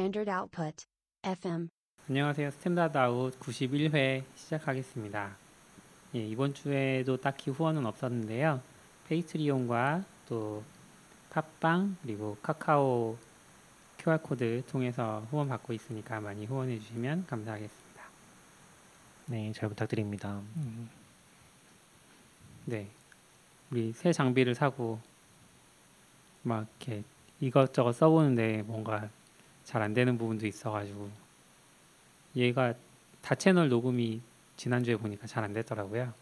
Standard Output. FM. 안녕하세요. Standard Out 91회 시작하겠습니다. 예, 이번 주에도 딱히 후원은 없었는데요. Patreon과 또 팟빵 그리고 카카오 QR코드 통해서 후원 받고 있으니까 많이 후원해 주시면 감사하겠습니다. 네, 잘 부탁드립니다. 네. 우리 새 장비를 사고 막 이렇게 이것저것 써보는데 뭔가 잘 안 되는 부분도 있어가지고 얘가 다 채널 녹음이 지난주에 보니까 잘 안 되더라고요.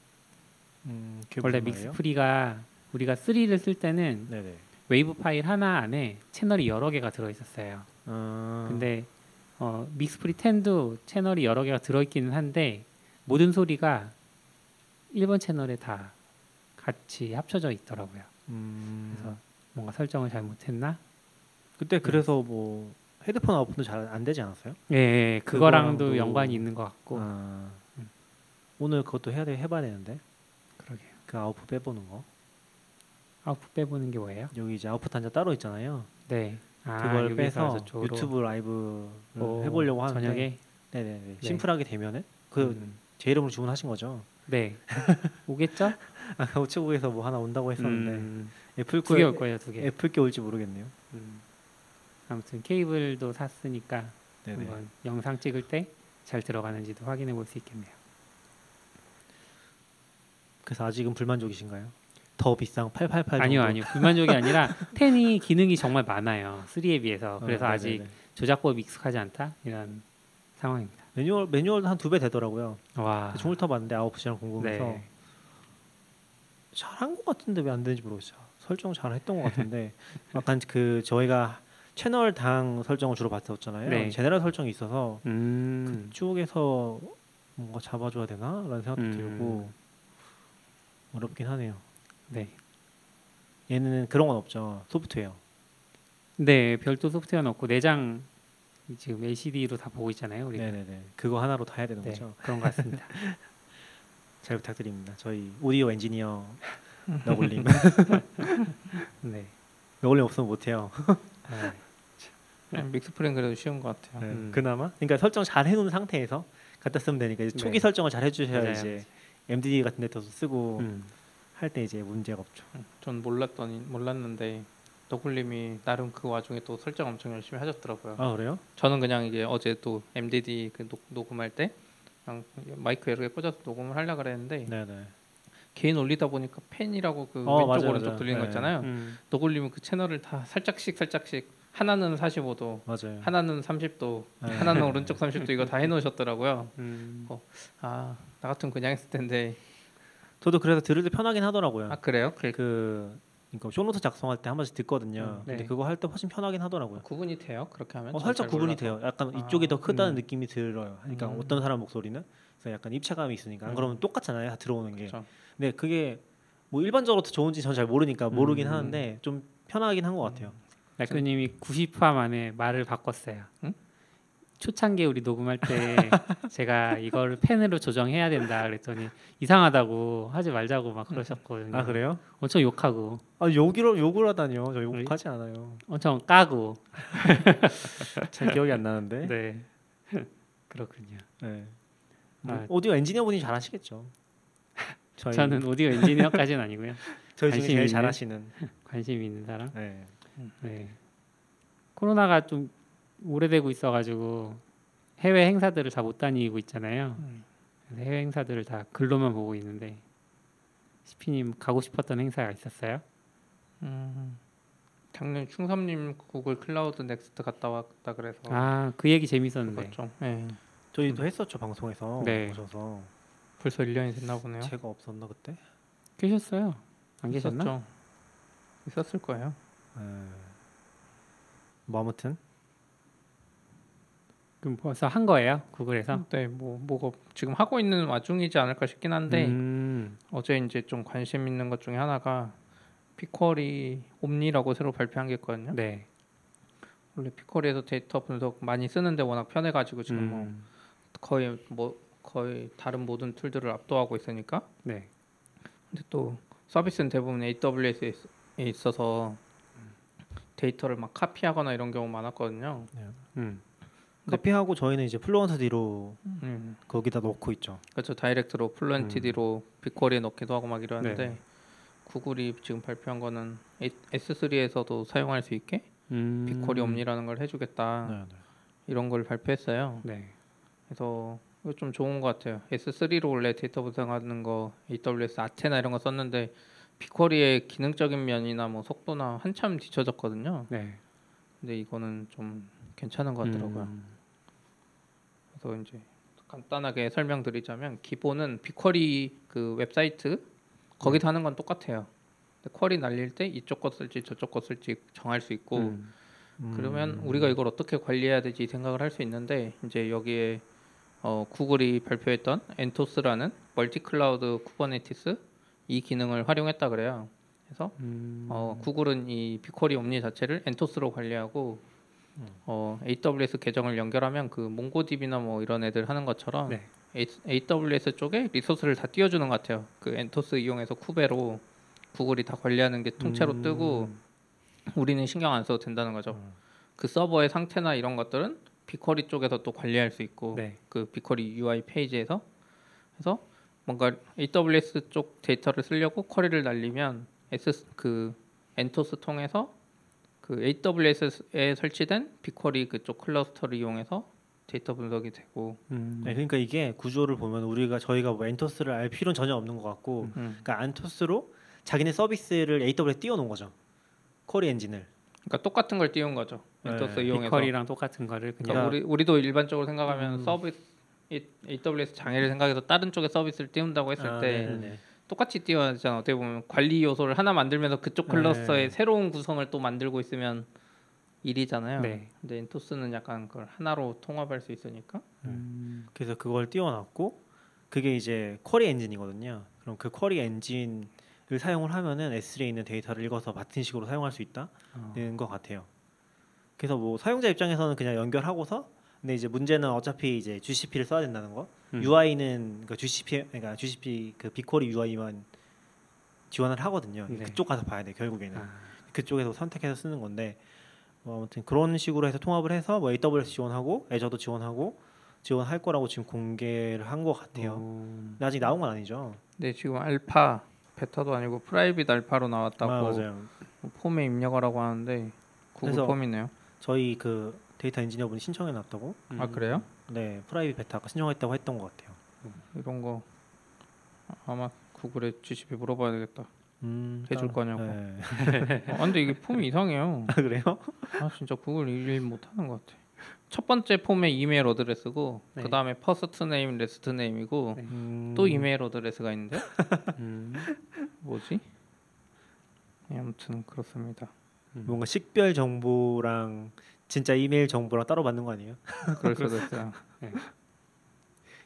음, 원래? MixPre가 우리가 3를 쓸 때는 네네. 웨이브 파일 하나 안에 채널이 여러 개가 들어 있었어요. 어, 근데 어, MixPre 10도 채널이 여러 개가 들어 있기는 한데 모든 소리가 1번 채널에 다 같이 합쳐져 있더라고요. 음, 그래서 뭔가 설정을 잘못했나? 그때 그래서 뭐 헤드폰 아웃풋도 잘 안 되지 않았어요? 예, 예, 그거랑도 그거랑도- 연관이 있는 것 같고. 아, 음. 오늘 그것도 해야 돼 해봐야 되는데 그러게요. 그 아웃풋 빼보는 거 아웃풋 빼보는 게 뭐예요? 여기 이제 아웃풋 단자 따로 있잖아요. 네. 아, 그걸 빼서. 유튜브 라이브 오, 해보려고 하는데 저녁에. 네네네 네. 심플하게 되면은 그제 음, 이름으로 주문하신 거죠? 네. 오겠죠? 아까 우체국에서 뭐 하나 온다고 했었는데 음, 애플 두개 올 거예요, 두 개. 애플께 올지 모르겠네요. 음. 아무튼 케이블도 샀으니까 네네. 한번 영상 찍을 때 잘 들어가는지도 확인해 볼 수 있겠네요. 그래서 아직은 불만족이신가요? 더 비싼 888 아니요? 아니요. 불만족이 아니라 10이 기능이 정말 많아요. 3에 비해서. 그래서 어, 아직 네네네. 조작법이 익숙하지 않다 이런 상황입니다. 매뉴얼 매뉴얼도 한 두 배 되더라고요. 와. 종을 타봤는데 아웃풋이랑 궁금해서 네. 잘한 것 같은데 왜 안 되는지 모르겠어요. 설정 잘 했던 것 같은데 약간 그 저희가 채널 당 설정을 주로 봤었잖아요. 네. 제네럴 설정이 있어서 음. 그쪽에서 뭔가 잡아줘야 되나라는 생각도 음. 들고 어렵긴 하네요. 네. 얘는 그런 건 없죠. 소프트웨어. 네, 별도 소프트웨어 넣고 내장 지금 LCD로 다 보고 있잖아요, 우리가. 네네네. 그거 하나로 다 해야 되는 네, 거죠. 그런 것 같습니다. 잘 부탁드립니다. 저희 오디오 엔지니어 너굴님. 네. 너굴님 없으면 못해요. 네. 네, 믹스프링 그래도 쉬운 것 같아요. 네, 음. 그나마 그러니까 설정 잘 해놓은 상태에서 갖다 쓰면 되니까 이제 초기 네. 설정을 잘 해주셔야 맞아요. 이제 MDD 같은 데서 쓰고 음. 할때 이제 문제가 없죠. 전 몰랐더니 몰랐는데 너굴님이 나름 그 와중에 또 설정 엄청 열심히 하셨더라고요. 아 그래요? 저는 그냥 이제 어제 또 MDD 그 녹, 녹음할 때 그냥 마이크 여러 개 꽂아서 녹음을 하려 그랬는데 네네. 개인 올리다 보니까 팬이라고 그 어, 왼쪽 맞아요, 오른쪽 맞아요. 들리는 거 네. 있잖아요. 음. 너굴님은 그 채널을 다 살짝씩 살짝씩 하나는 45도, 맞아요. 하나는 30도, 네. 하나는 오른쪽 30도 이거 다 해놓으셨더라고요. 음. 어. 아나 같으면 그냥 했을 텐데 저도 그래서 들을 때 편하긴 하더라고요. 아 그래요? 그그 그러니까 쇼노트 작성할 때 한 번씩 듣거든요. 음, 근데 네. 그거 할 때 훨씬 편하긴 하더라고요. 구분이 돼요? 그렇게 하면? 어, 전 살짝 잘 구분이 몰라서. 돼요. 약간 아, 이쪽이 더 크다는 음. 느낌이 들어요. 그러니까 음. 어떤 사람 목소리는 그래서 약간 입체감이 있으니까 안 음. 그러면 똑같잖아요. 다 들어오는 게. 그렇죠. 근데 그게 뭐 일반적으로 더 좋은지 전 잘 모르니까 모르긴 음. 하는데 좀 편하긴 한 것 같아요. 날크님이 90화 만에 말을 바꿨어요. 응? 초창기에 우리 녹음할 때 제가 이걸 펜으로 조정해야 된다 그랬더니 이상하다고 하지 말자고 막 그러셨거든요. 아 그래요? 엄청 욕하고 아 욕을 욕을 하다니요. 저 우리? 욕하지 않아요. 엄청 까고. 잘 기억이 안 나는데. 네. 그렇군요. 네. 뭐 아. 오디오 엔지니어 분이 잘하시겠죠. 저희 저는 오디오 엔지니어까지는 아니고요. 저희 중에 제일? 잘하시는. 관심 있는 사람. 네. 네. 코로나가 좀 오래되고 있어가지고 해외 행사들을 다 못 다니고 있잖아요. 음. 해외 행사들을 다 글로만 보고 있는데 시피님 가고 싶었던 행사가 있었어요? 음, 작년 충삼님 구글 Cloud Next 갔다 왔다 그래서 아 그 얘기 재밌었는데. 좀 예. 저희도 했었죠 방송에서 네. 오셔서 벌써 1년이 됐나 보네요. 제가 없었나 그때? 계셨어요? 안 계셨나? 있었죠. 있었을 거예요. 네. 뭐 아무튼 그럼 벌써 한 거예요? 구글에서? 네, 뭐 뭐가 지금 하고 있는 와중이지 않을까 싶긴 한데 음, 어제 이제 좀 관심 있는 것 중에 하나가 피쿼리 옴니라고 새로 발표한 게 있거든요. 네. 원래 피쿼리에서 데이터 분석 많이 쓰는데 워낙 편해가지고 지금 뭐 음, 거의 뭐 거의 다른 모든 tool들을 압도하고 있으니까 네. 근데 또 서비스는 대부분 AWS에 있- 있어서 데이터를 막 카피하거나 이런 경우 많았거든요. 음, 카피하고 저희는 이제 Fluentd로 음. 거기다 넣고 있죠. 그렇죠. 다이렉트로 Fluentd로 BigQuery에 넣기도 하고 막 이러는데 네. 구글이 지금 발표한 거는 S3에서도 사용할 수 있게 음. BigQuery Omni라는 걸 해주겠다 네, 네. 이런 걸 발표했어요. 네. 그래서 이거 좀 좋은 것 같아요. S3로 원래 데이터 분석하는 거 AWS Athena 이런 거 썼는데 BigQuery의 기능적인 면이나 뭐 속도나 한참 뒤쳐졌거든요. 네. 근데 이거는 좀 괜찮은 것 같더라고요. 음. 그래서 이제 간단하게 설명드리자면 기본은 BigQuery 그 웹사이트 거기서 하는 건 똑같아요. query 날릴 때 이쪽 거 쓸지 저쪽 거 쓸지 정할 수 있고 음. 그러면 음. 우리가 이걸 어떻게 관리해야 되지 생각을 할 수 있는데 이제 여기에 어, 구글이 발표했던 Anthos라는 multi cloud Kubernetes 이 기능을 활용했다 그래요. 그래서 음. 어, 구글은 이 BigQuery Omni 자체를 Anthos로 관리하고 음. 어, AWS 계정을 연결하면 그 MongoDB나 뭐 이런 애들 하는 것처럼 네. AWS 쪽에 resource를 다 띄워주는 것 같아요. 그 Anthos 이용해서 kube로 구글이 다 관리하는 게 통째로 음. 뜨고 우리는 신경 안 써도 된다는 거죠. 음. 그 서버의 상태나 이런 것들은 BigQuery 쪽에서 또 관리할 수 있고 네. 그 BigQuery UI 페이지에서 그래서 뭔가 AWS 쪽 데이터를 쓰려고 query를 날리면 S 그 Anthos 통해서 그 AWS에 설치된 BigQuery 그쪽 클러스터를 이용해서 데이터 분석이 되고 음. 네, 그러니까 이게 구조를 보면 우리가 저희가 뭐 Anthos를 알 필요는 전혀 없는 것 같고, 음. 그러니까 Anthos로 자기네 서비스를 AWS에 띄워놓은 거죠. query 엔진을. 그러니까 똑같은 걸 띄운 거죠. Anthos 네, 이용해서 BigQuery랑 똑같은 거를 그냥 그러니까 우리 우리도 일반적으로 생각하면 음. 서비스 이- AWS 장애를 생각해서 다른 쪽에 서비스를 띄운다고 했을 아, 때 네네네. 똑같이 띄워야 되잖아. 어떻게 보면 관리 요소를 하나 만들면서 그쪽 클러스터의 네. 새로운 구성을 또 만들고 있으면 일이잖아요. 네. 근데 Anthos는 약간 그걸 하나로 통합할 수 있으니까 음. 그래서 그걸 띄워놨고, 그게 이제 쿼리 엔진이거든요. 그럼 그 쿼리 엔진을 사용을 하면은 S3에 있는 데이터를 읽어서 같은 식으로 사용할 수 있다는 어. 것 같아요. 그래서 뭐 사용자 입장에서는 그냥 연결하고서, 근데 이제 문제는 어차피 이제 GCP를 써야 된다는 거. 음. UI는 그 GCP 그러니까 GCP 그 빅쿼리 UI만 지원을 하거든요. 네. 그쪽 가서 봐야 돼 결국에는 아. 그쪽에서 선택해서 쓰는 건데 뭐 아무튼 그런 식으로 해서 통합을 해서 뭐 AWS 지원하고 애저도 지원하고 지원할 거라고 지금 공개를 한 것 같아요. 어. 근데 아직 나온 건 아니죠. 근데 지금 알파 베타도 아니고 private 알파로 나왔다고 아, 맞아요. 폼에 입력하라고 하는데 구글 폼이네요. 저희 그 데이터 엔지니어분이 신청해 놨다고. 음. 아 그래요? 네, private 베타 아까 신청했다고 했던 것 같아요. 이런 거 아마 구글에 GCP 물어봐야 되겠다. 음, 해줄 따로- 거냐고. 네. 아, 근데 이게 폼이 이상해요. 아, 그래요? 아 진짜 구글 일 못하는 것 같아. 첫 번째 폼에 email address고 네. 그 다음에 first name, last name이고 네. 음, 또 email address가 있는데 음. 뭐지? 네, 아무튼 그렇습니다. 뭔가 식별 정보랑 진짜 이메일 정보랑 따로 받는 거 아니에요? 그럴 수도 있어요.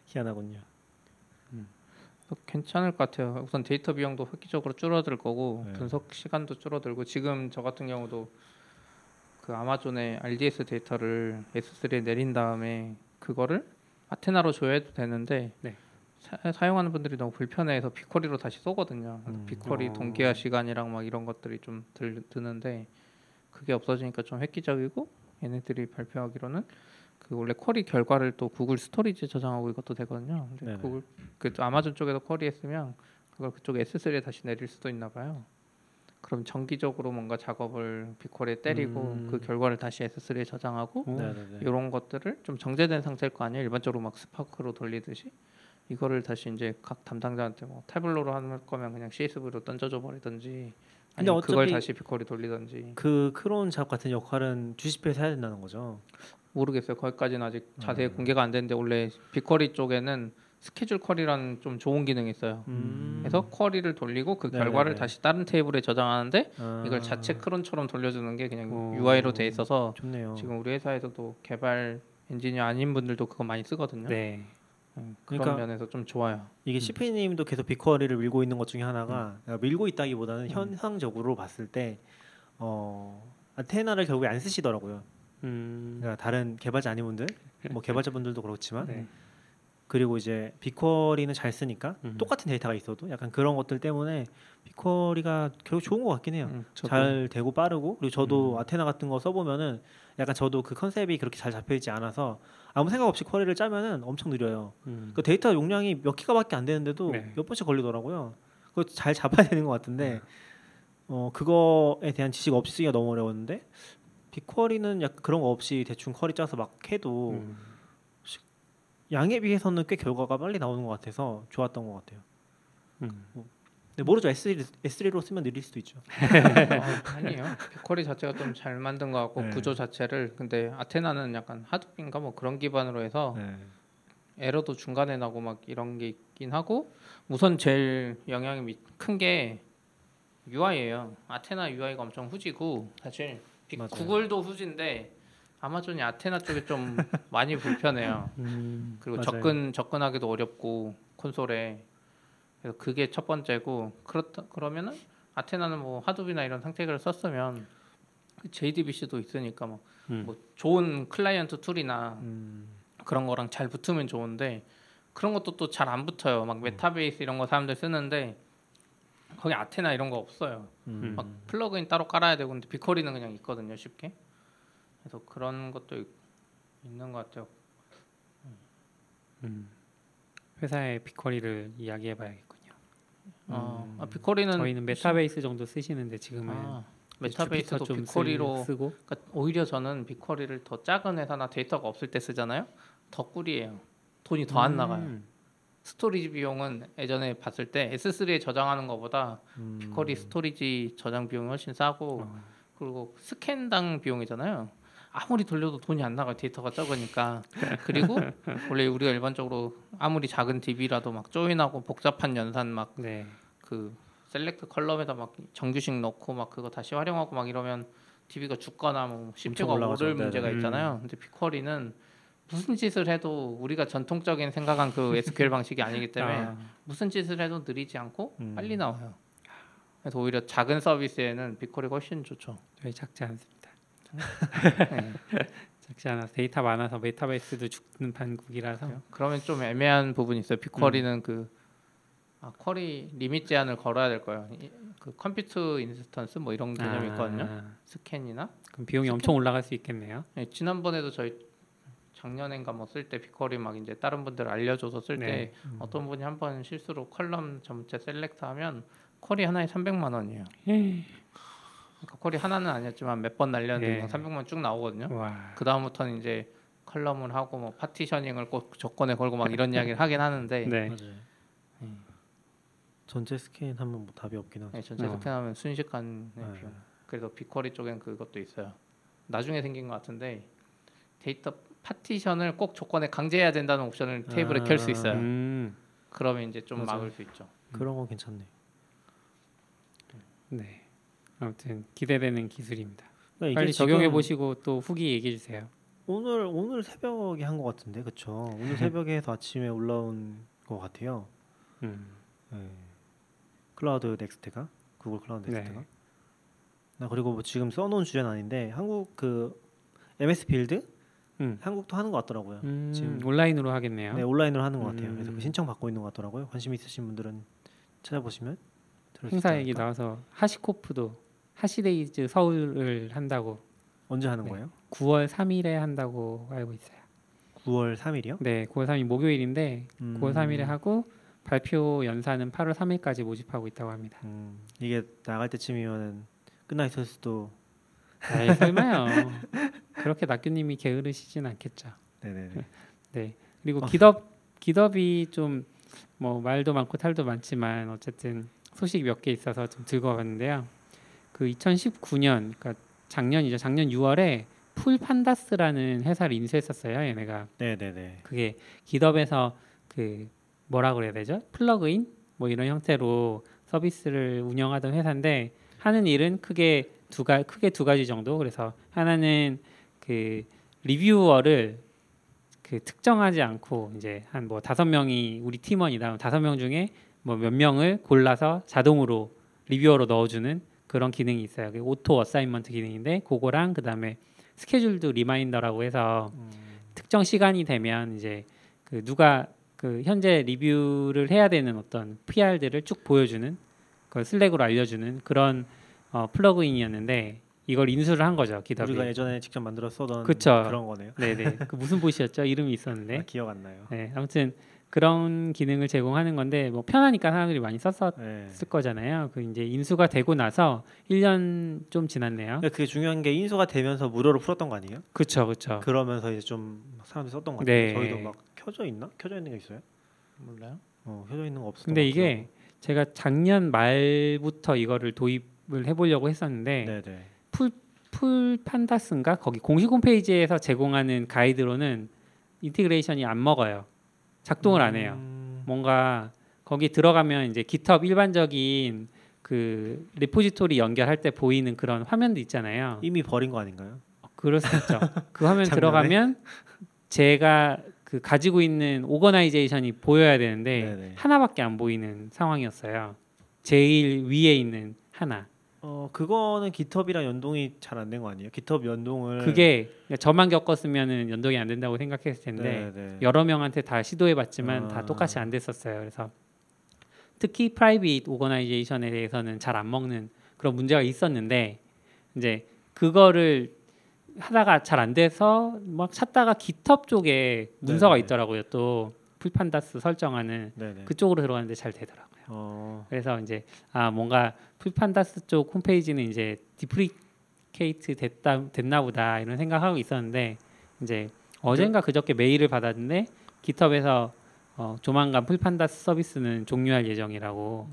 희한하군요. 괜찮을 것 같아요. 우선 데이터 비용도 획기적으로 줄어들 거고 네. 분석 시간도 줄어들고 지금 저 같은 경우도 그 아마존의 RDS 데이터를 S3에 내린 다음에 그거를 Athena로 줘야 해도 되는데 네. 사, 용하는 분들이 너무 불편해해서 BigQuery로 다시 쏘거든요. 음. BigQuery 어. 동기화 시간이랑 막 이런 것들이 좀 들, 드는데 그게 없어지니까 좀 획기적이고 얘네들이 발표하기로는 그 원래 query 결과를 또 구글 storage에 저장하고 이것도 되거든요. 근데 네네. 구글 그 아마존 쪽에서 query 했으면 그걸 그쪽 S3에 다시 내릴 수도 있나 봐요. 그럼 정기적으로 뭔가 작업을 BigQuery에 때리고 음. 그 결과를 다시 S3에 저장하고 어. 네네네. 이런 것들을 좀 정제된 상태일 거 아니에요. 일반적으로 막 Spark로 돌리듯이 이거를 다시 이제 각 담당자한테 뭐 Tableau로 할 거면 그냥 CSV로 던져줘 버리든지 근데 아니면 그걸 어차피 다시 BigQuery 돌리든지 그 cron 작업 같은 역할은 GCP에서 해야 된다는 거죠. 모르겠어요. 거기까지는 아직 자세히 음. 공개가 안 됐는데 원래 BigQuery 쪽에는 schedule query라는 좀 좋은 기능이 있어요. 음. 그래서 query를 돌리고 그 네네네. 결과를 다시 다른 테이블에 저장하는데 아, 이걸 자체 cron처럼 돌려주는 게 그냥 어. UI로 돼 있어서 좋네요. 지금 우리 회사에서도 개발 엔지니어 아닌 분들도 그거 많이 쓰거든요. 네. 음, 그런 그러니까 면에서 좀 좋아요. 이게 음. CP님도 계속 빅쿼리를 밀고 있는 것 중에 하나가 음. 밀고 있다기보다는 현상적으로 봤을 때 어, 아테나를 결국에 안 쓰시더라고요. 음. 그러니까 다른 개발자 아닌 분들, 뭐 개발자분들도 그렇지만 네. 그리고 이제 빅쿼리는 잘 쓰니까 음. 똑같은 데이터가 있어도 약간 그런 것들 때문에 빅쿼리가 결국 좋은 것 같긴 해요. 음, 잘 되고 빠르고 그리고 저도 음. 아테나 같은 거 써보면은 약간 저도 그 컨셉이 그렇게 잘 잡혀 있지 않아서 아무 생각 없이 쿼리를 짜면은 엄청 느려요. 음. 그 데이터 용량이 몇 기가밖에 안 되는데도 네. 몇 번씩 걸리더라고요. 그거 잘 잡아야 되는 것 같은데 어 그거에 대한 지식 없이 쓰기가 너무 어려웠는데 빅쿼리는 약간 그런 거 없이 대충 쿼리 짜서 막 해도 음. 양에 비해서는 꽤 결과가 빨리 나오는 것 같아서 좋았던 것 같아요. 음. 근 데 모르죠 S3, S3로 쓰면 느릴 수도 있죠. 어, 아니에요. 빅쿼리 자체가 좀 잘 만든 것 같고 네. 구조 자체를 근데 아테나는 약간 하드인가 뭐 그런 기반으로 해서 네. 에러도 중간에 나고 막 이런 게 있긴 하고 우선 제일 영향이 큰 게 UI예요. 아테나 UI가 엄청 후지고 사실 빅- 맞아요. 구글도 후진데 아마존이 아테나 쪽에 좀 많이 불편해요. 음. 그리고 맞아요. 접근 접근하기도 어렵고 콘솔에 그래서 그게 첫 번째고 그렇다 그러면은 Athena는 뭐 Hive나 이런 상태를 썼으면 그 JDBC도 있으니까 뭐, 음. 뭐 좋은 클라이언트 tool이나 음, 그런 거랑 잘 붙으면 좋은데 그런 것도 또 잘 안 붙어요. 막 Metabase 이런 거 사람들 쓰는데 거기 아테나 이런 거 없어요. 음. 막 플러그인 따로 깔아야 되고 근데 BigQuery는 그냥 있거든요, 쉽게. 그래서 그런 것도 있- 있는 것 같아요. 음. 회사의 BigQuery를 이야기해봐야겠군요. 어, 아, BigQuery는 저희는 Metabase 정도 쓰시는데 지금은 아, Jupyter Metabase도 쓰- 쓰고 그러니까 오히려 저는 BigQuery를 더 작은 회사나 데이터가 없을 때 쓰잖아요. 더 꿀이에요. 돈이 더안 음. 나가요. storage 비용은 예전에 봤을 때 S3에 저장하는 것보다 음. BigQuery storage 저장 비용이 훨씬 싸고 어. 그리고 스캔당 비용이잖아요. 아무리 돌려도 돈이 안 나가요. 데이터가 적으니까. 그리고 원래 우리가 일반적으로 아무리 작은 DB라도 막 조인하고 복잡한 연산 막 네. 그 셀렉트 컬럼에다 막 정규식 넣고 막 그거 다시 활용하고 막 이러면 DB가 죽거나 뭐 CPU가. 오를 네네. 문제가 음. 있잖아요. 근데 빅쿼리는 무슨 짓을 해도 우리가 전통적인 생각한 그 SQL 방식이 아니기 때문에 아, 무슨 짓을 해도 느리지 않고 음. 빨리 나와요. 그래서 오히려 작은 서비스에는 빅쿼리가 훨씬 좋죠. 저희 작지 않습니다. 네. 작지 않아서 데이터 많아서 Metabase도 죽는 판국이라서 그래요? 그러면 좀 애매한 부분이 있어요. BigQuery는 그 아, query limit 제한을 걸어야 될 거예요. 이- 그 컴퓨터 instance 뭐 이런 개념이 있거든요. 아, 스캔이나 그럼 비용이 엄청 올라갈 수 있겠네요. 네, 지난번에도 저희 작년엔가 뭐 쓸때 BigQuery 막 이제 다른 분들 알려줘서 쓸때 네. 어떤 분이 한 번 실수로 column 전체 select 하면 query 하나에 300만 원이에요. 예. 그러니까 query 하나는 아니었지만 몇 번 날렸는데 예. 그냥 300만 쭉 나오거든요. 와. 그 다음부터는 이제 column을 하고 뭐 partitioning을 꼭 조건에 걸고 막 이런 이야기를 하긴 하는데 네. 전체 스캔 하면 뭐 답이 없긴 하죠. 네, 전체 어. 스캔하면 순식간에 네. 비용. 그래서 BigQuery 쪽엔 그것도 있어요. 나중에 생긴 것 같은데 데이터 partition을 꼭 조건에 강제해야 된다는 옵션을 테이블에 아. 켤수 있어요. 음. 그러면 이제 좀 맞아요. 막을 수 있죠. 그런 건 괜찮네. 네. 아무튼 기대되는 기술입니다. 그러니까 빨리 적용해 보시고 또 후기 얘기해 주세요. 오늘 오늘 새벽에 한 것 같은데, 그렇죠? 오늘 새벽에 해서 아침에 올라온 것 같아요. 음. 네. Cloud Next가 구글 클라우드 네. Next가. 나 그리고 뭐 지금 써놓은 주제는 아닌데 한국 그 MS Build 음. 한국도 하는 것 같더라고요. 음, 지금 온라인으로 하겠네요. 네 온라인으로 하는 것 같아요. 음. 그래서 그 신청 받고 있는 것 같더라고요. 관심 있으신 분들은 찾아보시면 행사 얘기? 나와서 HashiCorp도 HashiDays 서울을 한다고 언제 하는 네. 거예요? 9월 3일에 한다고 알고 있어요. 9월 3일이요? 네, 9월 3일 목요일인데 음. 9월 3일에 하고 발표 연사는 8월 3일까지 모집하고 있다고 합니다. 음, 이게 나갈 때쯤이면 끝나 있을 수도. 에이, 설마요. 그렇게 낙규님이 게으르시진 않겠죠. 네네네. 네. 그리고 아. GitHub GitHub이 좀 뭐 말도 많고 탈도 많지만 어쨌든 소식 몇 개 있어서 좀 들고 와봤는데요. 그 2019년 그러니까 작년이죠. 작년 6월에 Pull Pandas라는 회사를 인수했었어요. 얘네가 네네네. 그게 GitHub에서 그 뭐라 그래야 되죠? plugin 뭐 이런 형태로 서비스를 운영하던 회사인데 하는 일은 크게 두 가, 크게 두 가지 정도. 그래서 하나는 그 reviewer를 그 특정하지 않고 이제 한 뭐 다섯 명이 우리 팀원이다. 다섯 명 중에 뭐 몇 명을 골라서 자동으로 reviewer로 넣어주는 그런 기능이 있어요. 그게 auto assignment 기능인데 그거랑 그다음에 scheduled reminder라고 해서 음, 특정 시간이 되면 이제 그 누가 그 현재 리뷰를 해야 되는 어떤 PR들을 쭉 보여주는 그걸 슬랙으로 알려주는 그런 어, 플러그인이었는데 이걸 인수를 한 거죠 기덥이. 우리가 예전에 직접 만들어 쓰던 그쵸. 그런 거네요. 네네. 그 무슨 보시였죠? 이름이 있었는데. 아, 기억 안 나요. 네. 아무튼 그런 기능을 제공하는 건데 뭐 편하니까 사람들이 많이 썼었을 네. 거잖아요. 그 이제 인수가 되고 나서 1년 좀 지났네요. 근데 그게 중요한 게 인수가 되면서 무료로 풀었던 거 아니에요? 그렇죠, 그렇죠. 그러면서 이제 좀 사람들이 썼던 것 같아요. 네. 저희도 막 켜져 있나? 켜져 있는 게 있어요? 몰라요? 어, 켜져 있는 거 없어. 근데 이게 제가 작년 말부터 이거를 도입을 해보려고 했었는데 네네. Pull Pandas인가 거기 공식 홈페이지에서 제공하는 가이드로는 integration이 안 먹어요. 작동을 안 해요. 음, 뭔가 거기 들어가면 이제 GitHub 일반적인 그 repository 연결할 때 보이는 그런 화면도 있잖아요. 이미 버린 거 아닌가요? 그럴 수 있죠. 그 화면? 들어가면 제가 그 가지고 있는 오거나이제이션이 보여야 되는데 네네. 하나밖에 안 보이는 상황이었어요. 제일 위에 있는 하나. 어 그거는 GitHub이랑 연동이 잘 안 된 거 아니에요? GitHub 연동을 그게 저만 겪었으면은 연동이 안 된다고 생각했을 텐데 네네. 여러 명한테 다 시도해봤지만 아. 다 똑같이 안 됐었어요. 그래서 특히 private organization에 대해서는 잘 안 먹는 그런 문제가 있었는데 이제 그거를 하다가 잘 안 돼서 막 찾다가 GitHub 쪽에 문서가 네네. 있더라고요. 또 Pull Pandas 설정하는 네네. 그쪽으로 들어갔는데 잘 되더라고요. 어 그래서 이제 아 뭔가 Pull Pandas 쪽 홈페이지는 이제 deprecate 됐다 됐나 보다 이런 생각하고 있었는데 이제 어젠가 그저께 메일을 받았는데 GitHub에서 어, 조만간 Pull Pandas 서비스는 종료할 예정이라고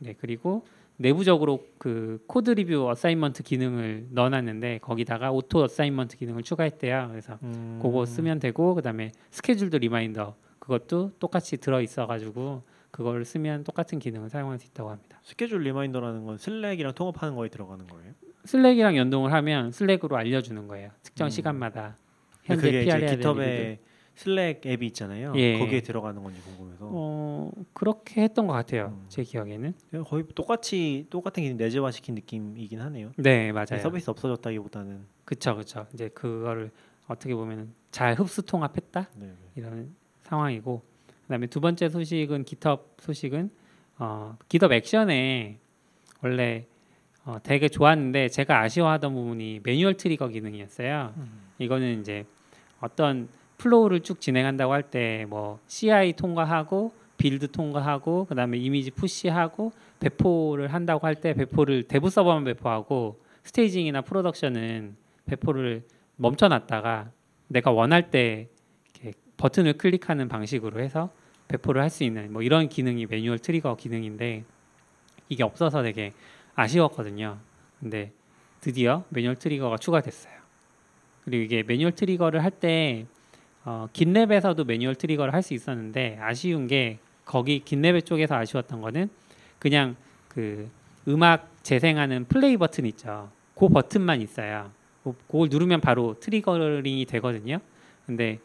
네 그리고 내부적으로 그 code review assignment 기능을 넣어놨는데 거기다가 auto assignment 기능을 추가했대요. 그래서 음, 그거 쓰면 되고 그다음에 scheduled reminder 그것도 똑같이 들어 있어가지고 그걸 쓰면 똑같은 기능을 사용할 수 있다고 합니다. scheduled reminder라는 건 Slack이랑 통합하는 거에 들어가는 거예요. Slack이랑 연동을 하면 Slack으로 알려주는 거예요. 특정 음. 시간마다 현재 PR 해야. GitHub에 Slack 앱이 있잖아요. 예. 거기에 들어가는 건지 궁금해서 어 그렇게 했던 것 같아요. 음. 제 기억에는. 거의 똑같이 똑같은 기능 내재화 시킨 느낌이긴 하네요. 네 맞아요. 서비스 없어졌다기보다는 그쵸 그쵸. 이제 그거를 어떻게 보면 잘 흡수 통합했다 네. 이런 상황이고 그다음에 두 번째 소식은 GitHub 소식은 어, GitHub Action에 원래 어, 되게 좋았는데 제가 아쉬워하던 부분이 manual trigger 기능이었어요. 이거는 이제 어떤 flow를 쭉 진행한다고 할 때 뭐 CI 통과하고 build 통과하고 그다음에 이미지 push하고 배포를 한다고 할 때 배포를 dev 서버만 배포하고 staging이나 production은 배포를 멈춰놨다가 내가 원할 때 버튼을 클릭하는 방식으로 해서 배포를 할 수 있는 뭐 이런 기능이 manual trigger 기능인데 이게 없어서 되게 아쉬웠거든요. 근데 드디어 manual trigger가 추가됐어요. 그리고 이게 manual trigger를 할 때 어, GitLab에서도 manual trigger를 할 수 있었는데 아쉬운 게 거기 GitLab 쪽에서 아쉬웠던 거는 그냥 그 음악 재생하는 플레이 버튼 있죠. 그 버튼만 있어요. 그- 그걸 누르면 바로 triggering이 되거든요. 근데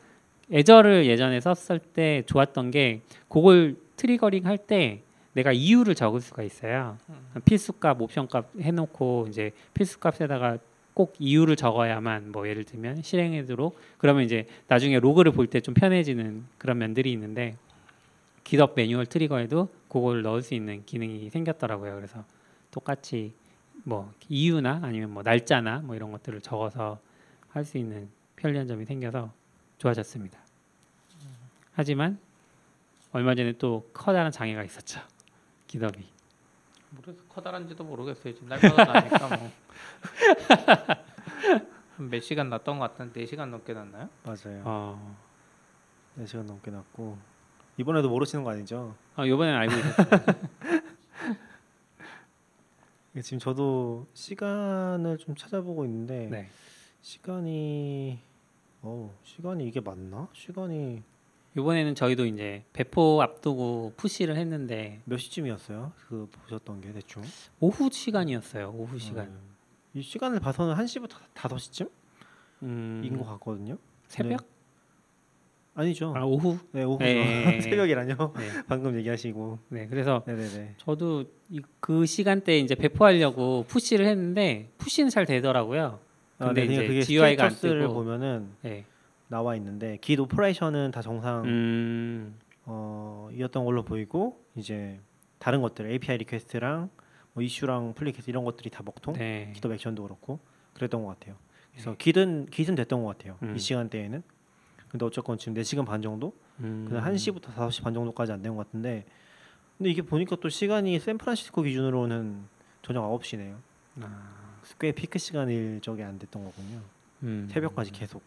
Azure를 예전에 썼을 때 좋았던 게 그걸 triggering 할 때 내가 이유를 적을 수가 있어요. 필수값, 옵션값 해놓고 이제 필수값에다가 꼭 이유를 적어야만 뭐 예를 들면 실행하도록 그러면 이제 나중에 로그를 볼 때 좀 편해지는 그런 면들이 있는데 기업 매뉴얼 트리거에도 그걸 넣을 수 있는 기능이 생겼더라고요. 그래서 똑같이 뭐 이유나 아니면 뭐 날짜나 뭐 이런 것들을 적어서 할 수 있는 편리한 점이 생겨서 좋아졌습니다. 하지만 얼마 전에 또 커다란 장애가 있었죠. 기덥이. 모르겠어 커다란지도 모르겠어요. 지금 날마다 나니까 뭐. 한몇 시간 났던 것 같은데 4 시간 넘게 났나요? 맞아요. 어, 4시간 넘게 났고 이번에도 모르시는 거 아니죠? 아, 이번에는 알고 있었어요. 이게 지금 저도 시간을 좀 찾아보고 있는데 네. 시간이 어 시간이 이게 맞나? 시간이 이번에는 저희도 이제 배포 앞두고 푸시를 했는데 몇 시쯤이었어요? 그 보셨던 게 대충 오후 시간이었어요. 오후 시간. 음, 이 시간을 봐서는 1시부터 5시쯤인 음, 것 같거든요. 새벽? 아니죠. 아 오후. 네 오후죠. 네. 새벽이라뇨. 네. 방금 얘기하시고. 네. 그래서 네네네. 저도 이, 그 시간대에 이제 배포하려고 푸시를 했는데 푸시는 잘 되더라고요. 아, 근데 네, 이제 그게 GUI가 안 status를 뜨고. 보면은 네. 나와 있는데 Git operation은 다 정상 음, 어, 이었던 걸로 보이고 이제 다른 것들 API request랑 뭐 이슈랑 pull request 이런 것들이 다 먹통 네. GitHub Action도 그렇고 그랬던 것 같아요. 그래서 기든 기든 됐던 것 같아요. 음. 이 시간대에는. 근데 어쨌건 지금 4시간 반 정도? 음. 그냥 1시부터 5시 반 정도까지 안 된 것 같은데 근데 이게 보니까 또 시간이 샌프란시스코 기준으로는 저녁 9시네요. 아, 꽤 피크 시간일 적이 안 됐던 거군요. 음. 새벽까지 계속.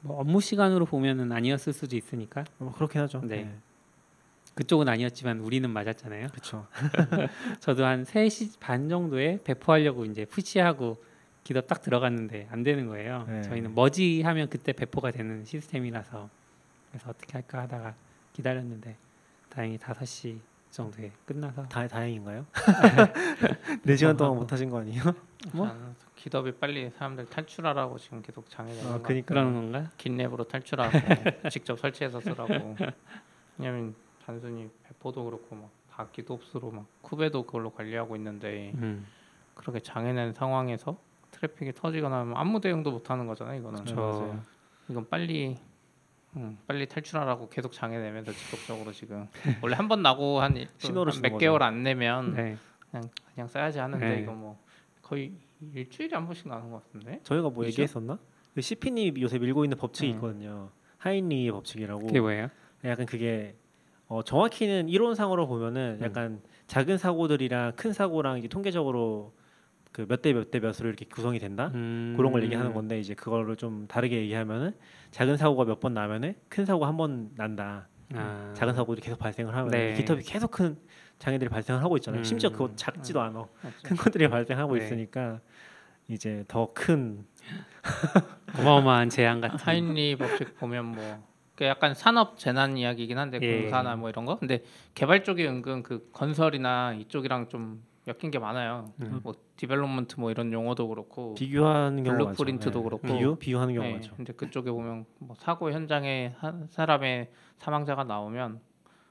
뭐 업무 시간으로 보면은 아니었을 수도 있으니까 뭐 그렇긴 하죠. 네. 그쪽은 아니었지만 우리는 맞았잖아요. 그렇죠. 저도 한 3시 반 정도에 배포하려고 이제 푸시하고 기도 딱 들어갔는데 안 되는 거예요. 네. 저희는 머지 하면 그때 배포가 되는 시스템이라서 그래서 어떻게 할까 하다가 기다렸는데 다행히 5시 정도에 끝나서 다 다행인가요? 4시간 동안 못 하신 거 아니에요? 뭐? 기덥이 빨리 사람들 탈출하라고 지금 계속 장애되는 아, 거 그니까 그러는 건가? 긴 랩으로 탈출하고 직접 설치해서 쓰라고. 왜냐면 단순히 배포도 그렇고 막 다 기덥스로 막 쿠베도 그걸로 관리하고 있는데 음. 그렇게 장애낸 상황에서 트래픽이 터지거나 하면 아무 대응도 못 하는 거잖아요. 이거는. 그렇죠. 맞아요. 이건 빨리 음, 빨리 탈출하라고 계속 장애 내면서 지속적으로 지금 원래 한 번 나고 한 몇. 개월 안 내면 네. 그냥 그냥 써야지 하는데 네. 이거 뭐 거의 일주일에 한 번씩 나는 것 같은데. 저희가 뭐? 얘기했었나? 그 CP님이 요새 밀고 있는 법칙이 음. 있거든요. 하인리 법칙이라고. 그게 뭐예요? 약간 그게 어, 정확히는 이론상으로 보면은 음. 약간 작은 사고들이랑 큰 사고랑 이게 통계적으로 그 몇 대 몇 대 몇으로 이렇게 구성이 된다. 음. 그런 걸 얘기하는 건데 이제 그거를 좀 다르게 얘기하면은 작은 사고가 몇 번 나면은 큰 사고 한 번 난다. 아. 작은 사고들이 계속 발생을 하면 네. 기톱이 계속 큰 장애들이 발생을 하고 있잖아요. 음. 심지어 그거 작지도 않아. 맞죠? 큰 것들이 발생하고 네. 있으니까 이제 더 큰 어마어마한 재앙 같은. 하인리 법칙 보면 뭐 그 약간 산업 재난 이야기이긴 한데 예. 공사나 뭐 이런 거. 근데 개발 쪽이 은근 그 건설이나 이쪽이랑 좀 엮인 게 많아요. 음. 뭐 development 뭐 이런 용어도 그렇고. 비교하는 경우가 많죠. blueprint도 그렇고. 비교 비교하는 경우가 네, 많죠. 근데 그쪽에 보면 뭐 사고 현장에 한 사람의 사망자가 나오면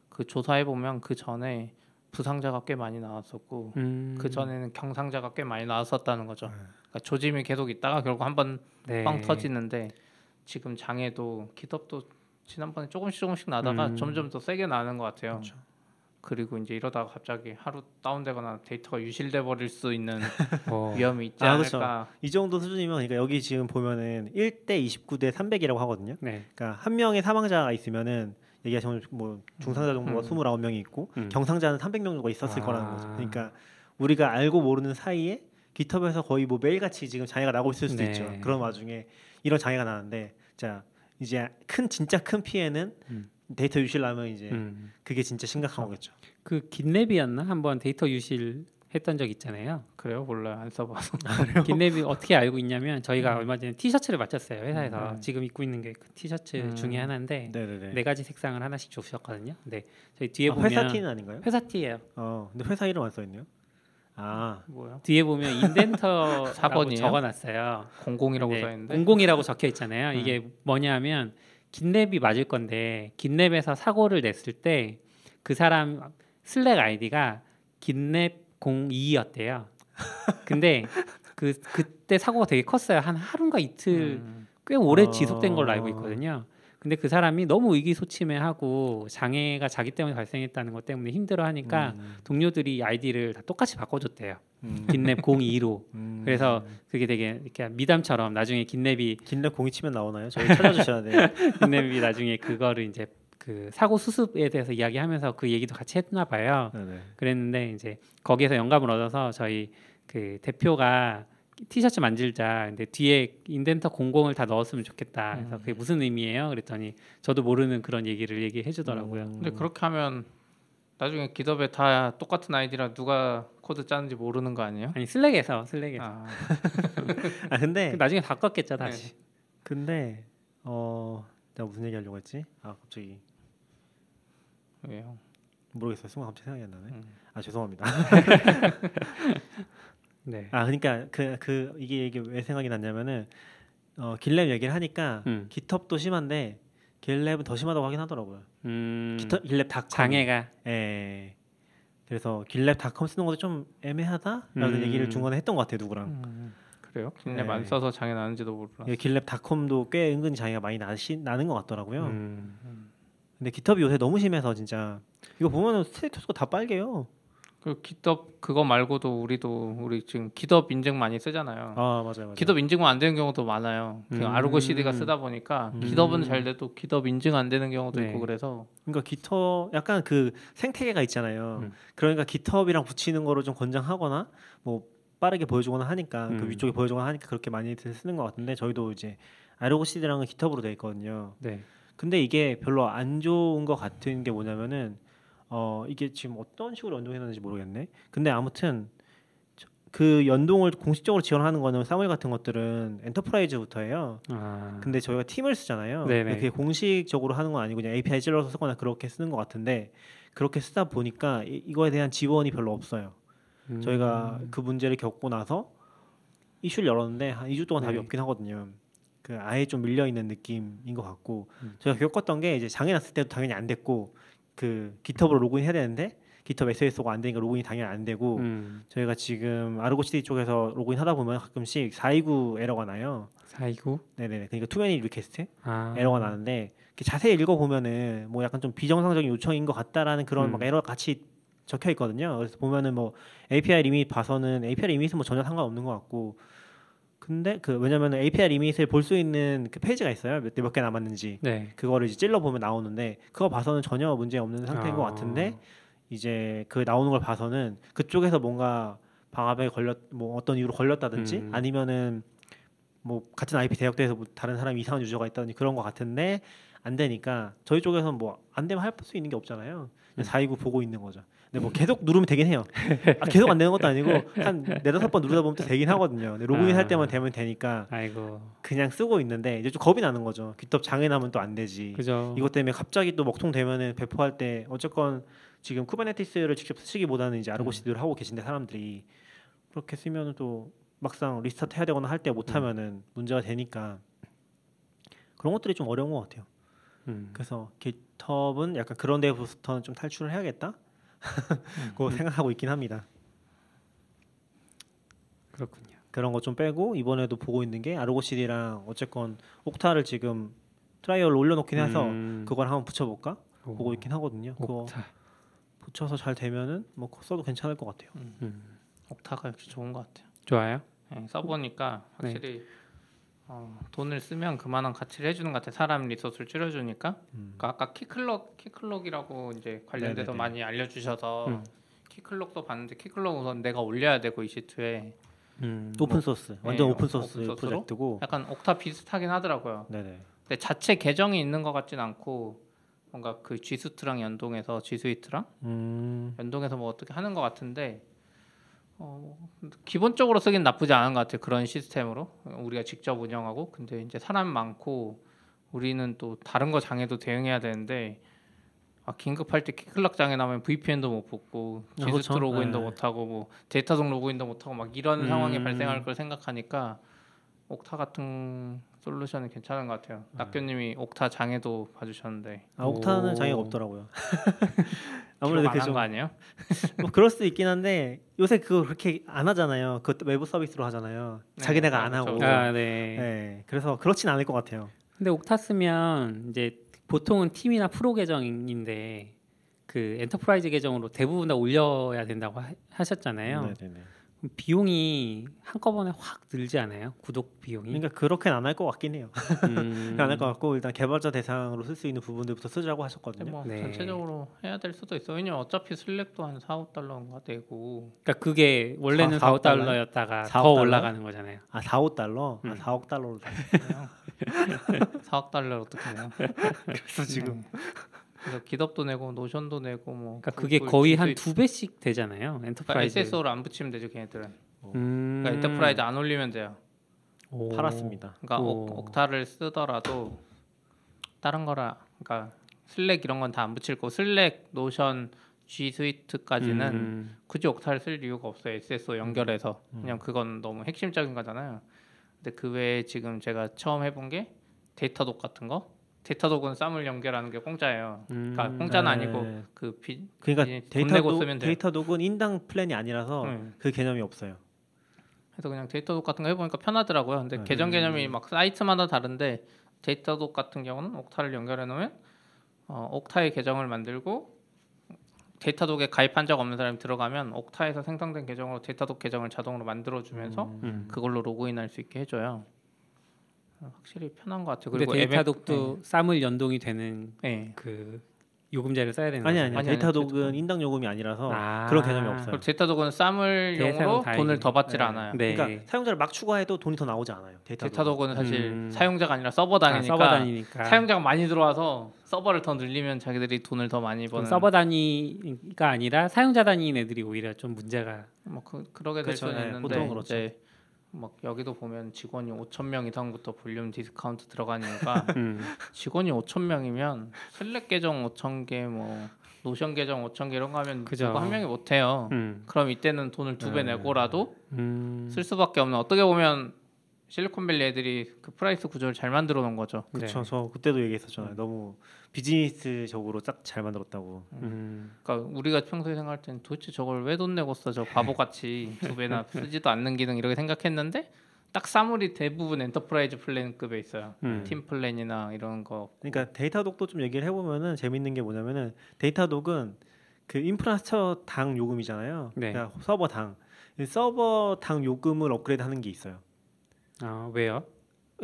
그 조사해 보면 그 전에 부상자가 꽤 많이 나왔었고 음. 그 전에는 경상자가 꽤 많이 나왔었다는 거죠. 네. 그러니까 조짐이 계속 있다가 결국 한번빵 네. 터지는데 지금 장애도 GitHub도 지난번에 조금씩 조금씩 나다가 음. 점점 더 세게 나는 것 같아요. 그렇죠. 그리고 이제 이러다가 갑자기 하루 다운되거나 데이터가 유실돼 버릴 수 있는 어. 위험이 있지 아, 그렇죠. 않을까. 이 정도 수준이면 그러니까 여기 지금 보면은 1대 29대 300이라고 하거든요. 네. 그러니까 한 명의 사망자가 있으면은 얘기하신 뭐 중상자 정도가 음. 29명이 있고 음. 경상자는 300명 정도가 있었을 아. 거라는 거죠. 그러니까 우리가 알고 모르는 사이에 기톱에서 거의 뭐 매일같이 지금 장애가 나고 있을 수도 네. 있죠. 그런 와중에 이런 장애가 나는데 자 이제 큰 진짜 큰 피해는 음. 데이터 유실 나면 이제 음. 그게 진짜 심각한 거겠죠. 그 GitLab이었나 한번 데이터 유실 했던 적 있잖아요. 그래요? 몰라요. 안 써봐서. GitLab이 어떻게 알고 있냐면 저희가 얼마 전에 티셔츠를 맞췄어요 회사에서 음. 지금 입고 있는 게 그 티셔츠 음. 중에 하나인데 네네네. 네 가지 색상을 하나씩 주셨거든요. 근데 저희 뒤에 아, 보면 회사 티는 아닌가요? 회사 티예요. 어, 근데 회사 이름 안 써 있네요. 아, 뭐요? 뒤에 보면 인덴터라고 4번이에요? 적어놨어요. 공공이라고 네, 써 있는데. 공공이라고 적혀 있잖아요. 음. 이게 뭐냐면 GitLab이 맞을 건데 GitLab에서 사고를 냈을 때 그 사람 Slack 아이디가 GitLab 02였대요. 근데 그 그때 사고가 되게 컸어요. 한 하루인가 이틀 음. 꽤 오래 어. 지속된 걸로 알고 있거든요. 근데 그 사람이 너무 의기소침해하고 장애가 자기 때문에 발생했다는 것 때문에 힘들어하니까 음, 동료들이 아이디를 다 똑같이 바꿔줬대요. 음, GitLab 02로. 음. 그래서 그게 되게 이렇게 미담처럼 나중에 GitLab이 GitLab 공이 치면 나오나요? 저희 찾아주셔야 돼요. GitLab이 나중에 그거를 이제 그 사고 수습에 대해서 이야기하면서 그 얘기도 같이 했나 봐요. 네네. 그랬는데 이제 거기에서 영감을 얻어서 저희 그 대표가 티셔츠 만들자. 근데 뒤에 인덴터 공공을 다 넣었으면 좋겠다. 그래서 그게 무슨 의미예요? 그랬더니 저도 모르는 그런 얘기를 얘기해 주더라고요. 음. 근데 그렇게 하면 나중에 GitHub에 다 똑같은 아이디라 누가 코드 짜는지 모르는 거 아니에요? 아니 Slack에서 Slack에서 아, 아 근데 나중에 바꿨겠죠 다시. 근데 어 내가 무슨 얘기 하려고 했지? 아 갑자기 왜요? 모르겠어요. 순간 갑자기 생각이 안 나네. 음. 아 죄송합니다. 네. 아 그러니까 그그 이게 얘기 왜 생각이 났냐면은 어 길랩 얘기를 하니까 음. 기텁도 심한데 길랩은 더 심하다고 하긴 하더라고요. 음, 기텁 길랩 닷컴 장애가 예. 그래서 길랩 닷컴 쓰는 것도 좀 애매하다라는 음. 얘기를 중간에 했던 것 같아요 누구랑. 음. 그래요? GitLab 네. 안 써서 장애 나는지도 몰라. 예, GitLab 닷컴도 꽤 은근히 장애가 많이 나시, 나는 것 같더라고요. 음, 근데 GitHub이 요새 너무 심해서 진짜 이거 보면은 status가 다 빨개요. 그 GitHub 그거 말고도 우리도 우리 지금 GitHub 인증 많이 쓰잖아요. 아 맞아요. 맞아요. GitHub 인증은 안 되는 경우도 많아요. 그냥 음. Argo CD가 쓰다 보니까 음. GitHub은 잘 돼도 GitHub 인증 안 되는 경우도 네. 있고 그래서 그러니까 깃허 약간 그 생태계가 있잖아요. 음. 그러니까 GitHub랑 붙이는 거를 좀 권장하거나 뭐 빠르게 보여주거나 하니까 그 음. 위쪽에 보여주거나 하니까 그렇게 많이 쓰는 것 같은데 저희도 이제 Argo CD랑은 GitHub로 돼 있거든요. 네. 근데 이게 별로 안 좋은 것 같은 게 뭐냐면은 어 이게 지금 어떤 식으로 연동했는지 모르겠네. 근데 아무튼 저- 그 연동을 공식적으로 지원하는 거는 SAML 같은 것들은 Enterprise부터예요. 아. 근데 저희가 Team을 쓰잖아요. 네네. 그게 공식적으로 하는 건 아니고 그냥 API 찔러서 쓰거나 그렇게 쓰는 것 같은데 그렇게 쓰다 보니까 이, 이거에 대한 지원이 별로 없어요. 음. 저희가 그 문제를 겪고 나서 이슈를 열었는데 한 2주 동안 답이 네. 없긴 하거든요. 그 아예 좀 밀려 있는 느낌인 것 같고 음. 저희가 겪었던 게 이제 장애 났을 때도 당연히 안 됐고 그 GitHub로 로그인 해야 되는데 GitHub SSO가 안 되니까 로그인이 당연히 안 되고 음. 저희가 지금 Argo CD 쪽에서 로그인 하다 보면 가끔씩 429 에러가 나요. 429. 네네네. 그러니까 too many request 아. 에러가 나는데 자세히 읽어 보면은 뭐 약간 좀 비정상적인 요청인 것 같다라는 그런 음. 막 에러 같이 적혀 있거든요. 그래서 보면은 뭐 API 리밋 봐서는 API 리밋은 뭐 전혀 상관없는 것 같고 근데 그 왜냐면은 API 리밋을 볼 수 있는 그 페이지가 있어요. 몇 개 몇 개 남았는지 네. 그거를 이제 찔러 보면 나오는데 그거 봐서는 전혀 문제 없는 상태인 것 아. 같은데 이제 그 나오는 걸 봐서는 그쪽에서 뭔가 방압에 걸렸 뭐 어떤 이유로 걸렸다든지 음. 아니면은 뭐 같은 IP 대역대에서 뭐 다른 사람이 이상한 유저가 있다든지 그런 것 같은데 안 되니까 저희 쪽에서는 뭐 안 되면 할 수 있는 게 없잖아요. 음. 429 보고 있는 거죠. 근데 뭐 계속 누르면 되긴 해요. 아, 계속 안 되는 것도 아니고 한 네다섯 번 누르다 보면 또 되긴 하거든요. 근데 로그인 할 아. 때만 되면 되니까 아이고. 그냥 쓰고 있는데 이제 좀 겁이 나는 거죠. GitHub 장애 나면 또 안 되지. 그죠. 이것 때문에 갑자기 또 먹통 되면은 배포할 때 어쨌건 지금 Kubernetes를 직접 쓰시기보다는 이제 Argo CD를 하고 계신데 사람들이 그렇게 쓰면은 또 막상 restart 해야 되거나 할 때 못 하면은 문제가 되니까 그런 것들이 좀 어려운 것 같아요. 음. 그래서 GitHub는 약간 그런 데부터는 좀 탈출을 해야겠다. 그거 생각하고 있긴 합니다. 그렇군요. 그런 거좀 빼고 이번에도 보고 있는 게 Argo CD랑 어쨌건 Okta를 지금 trial로 올려놓긴 해서 음. 그걸 한번 붙여볼까 오. 보고 있긴 하거든요. 그거 Okta. 붙여서 잘 되면은 뭐 써도 괜찮을 것 같아요. 음. Okta가 역시 좋은 것 같아요. 좋아요. 네, 써보니까 네. 확실히 어, 돈을 쓰면 그만한 가치를 해주는 것 같아요. 사람 resource를 줄여주니까. 음. 그러니까 아까 Keycloak Keycloak이라고 이제 관련돼서 네네네. 많이 알려주셔서 음. Keycloak도 봤는데 Keycloak 우선 내가 올려야 되고 EC2에 음. 오픈 소스 완전 네, 오픈 소스? 프로젝트고. 약간 Okta 비슷하긴 하더라고요. 네네. 근데 자체 계정이 있는 것 같진 않고 뭔가 그 G수트랑 연동해서 G Suite랑 음. 연동해서 뭐 어떻게 하는 것 같은데 어, 기본적으로 쓰긴 나쁘지 않은 것 같아요. 그런 시스템으로 우리가 직접 운영하고 근데 이제 사람 많고 우리는 또 다른 거 장애도 대응해야 되는데 아, 긴급할 때 Keycloak 장애 나면 VPN도 못 붙고 아, 그렇죠. 로그인도 네. 못 하고 뭐 Datadog 로그인도 못 하고 막 이런 음. 상황이 발생할 걸 생각하니까 Okta 같은 솔루션은 괜찮은 것 같아요. 낙교님이 Okta 장애도 봐주셨는데 아 Okta는 오. 장애가 없더라고요. 아무래도 그좀 거 아니에요? 뭐 그럴 수도 있긴 한데 요새 그거 그렇게 안 하잖아요. 그 외부 서비스로 하잖아요. 네, 자기네가 아, 안 그렇죠. 하고. 아, 네. 네. 그래서 그렇진 않을 것 같아요. 근데 Okta 쓰면 이제 보통은 팀이나 프로 계정인데 그 Enterprise 계정으로 대부분 다 올려야 된다고 하, 하셨잖아요. 비용이 한꺼번에 확 늘지 않아요? 구독 비용이? 그러니까 그렇게는 안 할 것 같긴 해요. 음. 안할 것 같고 일단 개발자 대상으로 쓸 수 있는 부분들부터 쓰자고 하셨거든요. 뭐 네. 전체적으로 해야 될 수도 있어. 왜냐면 어차피 Slack도 한 4, 5달러인가 되고 그러니까 그게 원래는 사- 4, 5달러였다가 4, 더 5달러? 올라가는 거잖아요. 아 4, 5달러? 음. 아 4억 달러로 그냥 4억 달러로 어떻게 해요? 그래서 지금 그래서 GitHub도 내고 Notion도 내고 뭐 그러니까 그게 구글 거의 한. 두 배씩 되잖아요. 그러니까 Enterprise. SSO를 안 붙이면 되죠 걔네들은. 음. 그러니까 Enterprise 안 올리면 돼요. 오. 팔았습니다. 그러니까 오. 옥, Okta를 쓰더라도 다른 거라 그러니까 Slack 이런 건 다 안 붙일 거고 슬랙, 노션, G 스위트까지는 음. 굳이 Okta를 쓸 이유가 없어요. SSO 연결해서 음. 그냥 그건 너무 핵심적인 거잖아요. 근데 그 외에 지금 제가 처음 해본 게 Datadog 같은 거. Datadog은 SAML을 연결하는 게 공짜예요. 음. 그러니까 공짜는 네. 아니고 그 비, 그러니까 데이터 돼요. Data dog은 인당 플랜이 아니라서 응. 그 개념이 없어요. 그래서 그냥 Datadog 같은 거 해보니까 편하더라고요. 근데 네. 계정 개념이 막 사이트마다 다른데 Datadog 같은 경우는 Okta를 연결해 놓으면 어, Okta의 계정을 만들고 Datadog에 가입한 적 없는 사람이 들어가면 Okta에서 생성된 계정으로 Datadog 계정을 자동으로 만들어 주면서 음. 그걸로 로그인할 수 있게 해줘요. 어, 확실히 편한 것 같아요. 그리고 Datadog도 SAML 연동이 되는 네. 네. 그 요금제를 써야 되는 아니? 아니 아니, Datadog은 아니, 인당 요금이 아니라서 아. 그런 개념이 없어요. 그리고 Datadog은 SAML을 대사로 용으로. 돈을 더 받질 네. 않아요. 네. 그러니까 사용자를 막 추가해도 돈이 더 나오지 않아요. Datadog. Datadog은 사실 음. 사용자가 아니라 서버 아, 단위니까 서버 단위니까 사용자가 많이 들어와서 서버를 더 늘리면 자기들이 돈을 더 많이 버는 서버 단위가 아니라 사용자 단위인 애들이 오히려 좀 문제가 뭐 그, 그러게 될 그렇죠. 수는 네, 있는데 보통은 그렇죠. 막 여기도 보면 직원이 5천 명 이상부터 volume discount 이유가 음. 직원이 5천 명이면 Slack 계정 5천 개, 뭐 Notion 계정 5천 개 이런 거 하면 그죠. 누구 한 명이 못 해요. 음. 그럼 이때는 돈을 두배 네. 내고라도 음. 쓸 수밖에 없는 어떻게 보면 실리콘밸리 애들이 그 price 구조를 잘 만들어 놓은 거죠. 그렇죠. 네. 저 그때도 얘기했었잖아요. 너무 비즈니스적으로 딱 잘 만들었다고. 음. 그러니까 우리가 평소에 생각할 때는 도대체 저걸 왜 돈 내고 써? 저 바보같이 두 배나 쓰지도 않는 기능 이렇게 생각했는데 딱 SAML이 대부분 enterprise 플랜급에 있어요. 음. 팀 플랜이나 이런 거. 그러니까 Datadog도 좀 얘기를 해보면은 재밌는 게 뭐냐면은 Datadog은 그 infrastructure 당 요금이잖아요. 네. 그러니까 서버 당. 이 서버 당 요금을 업그레이드하는 게 있어요. 아 왜요?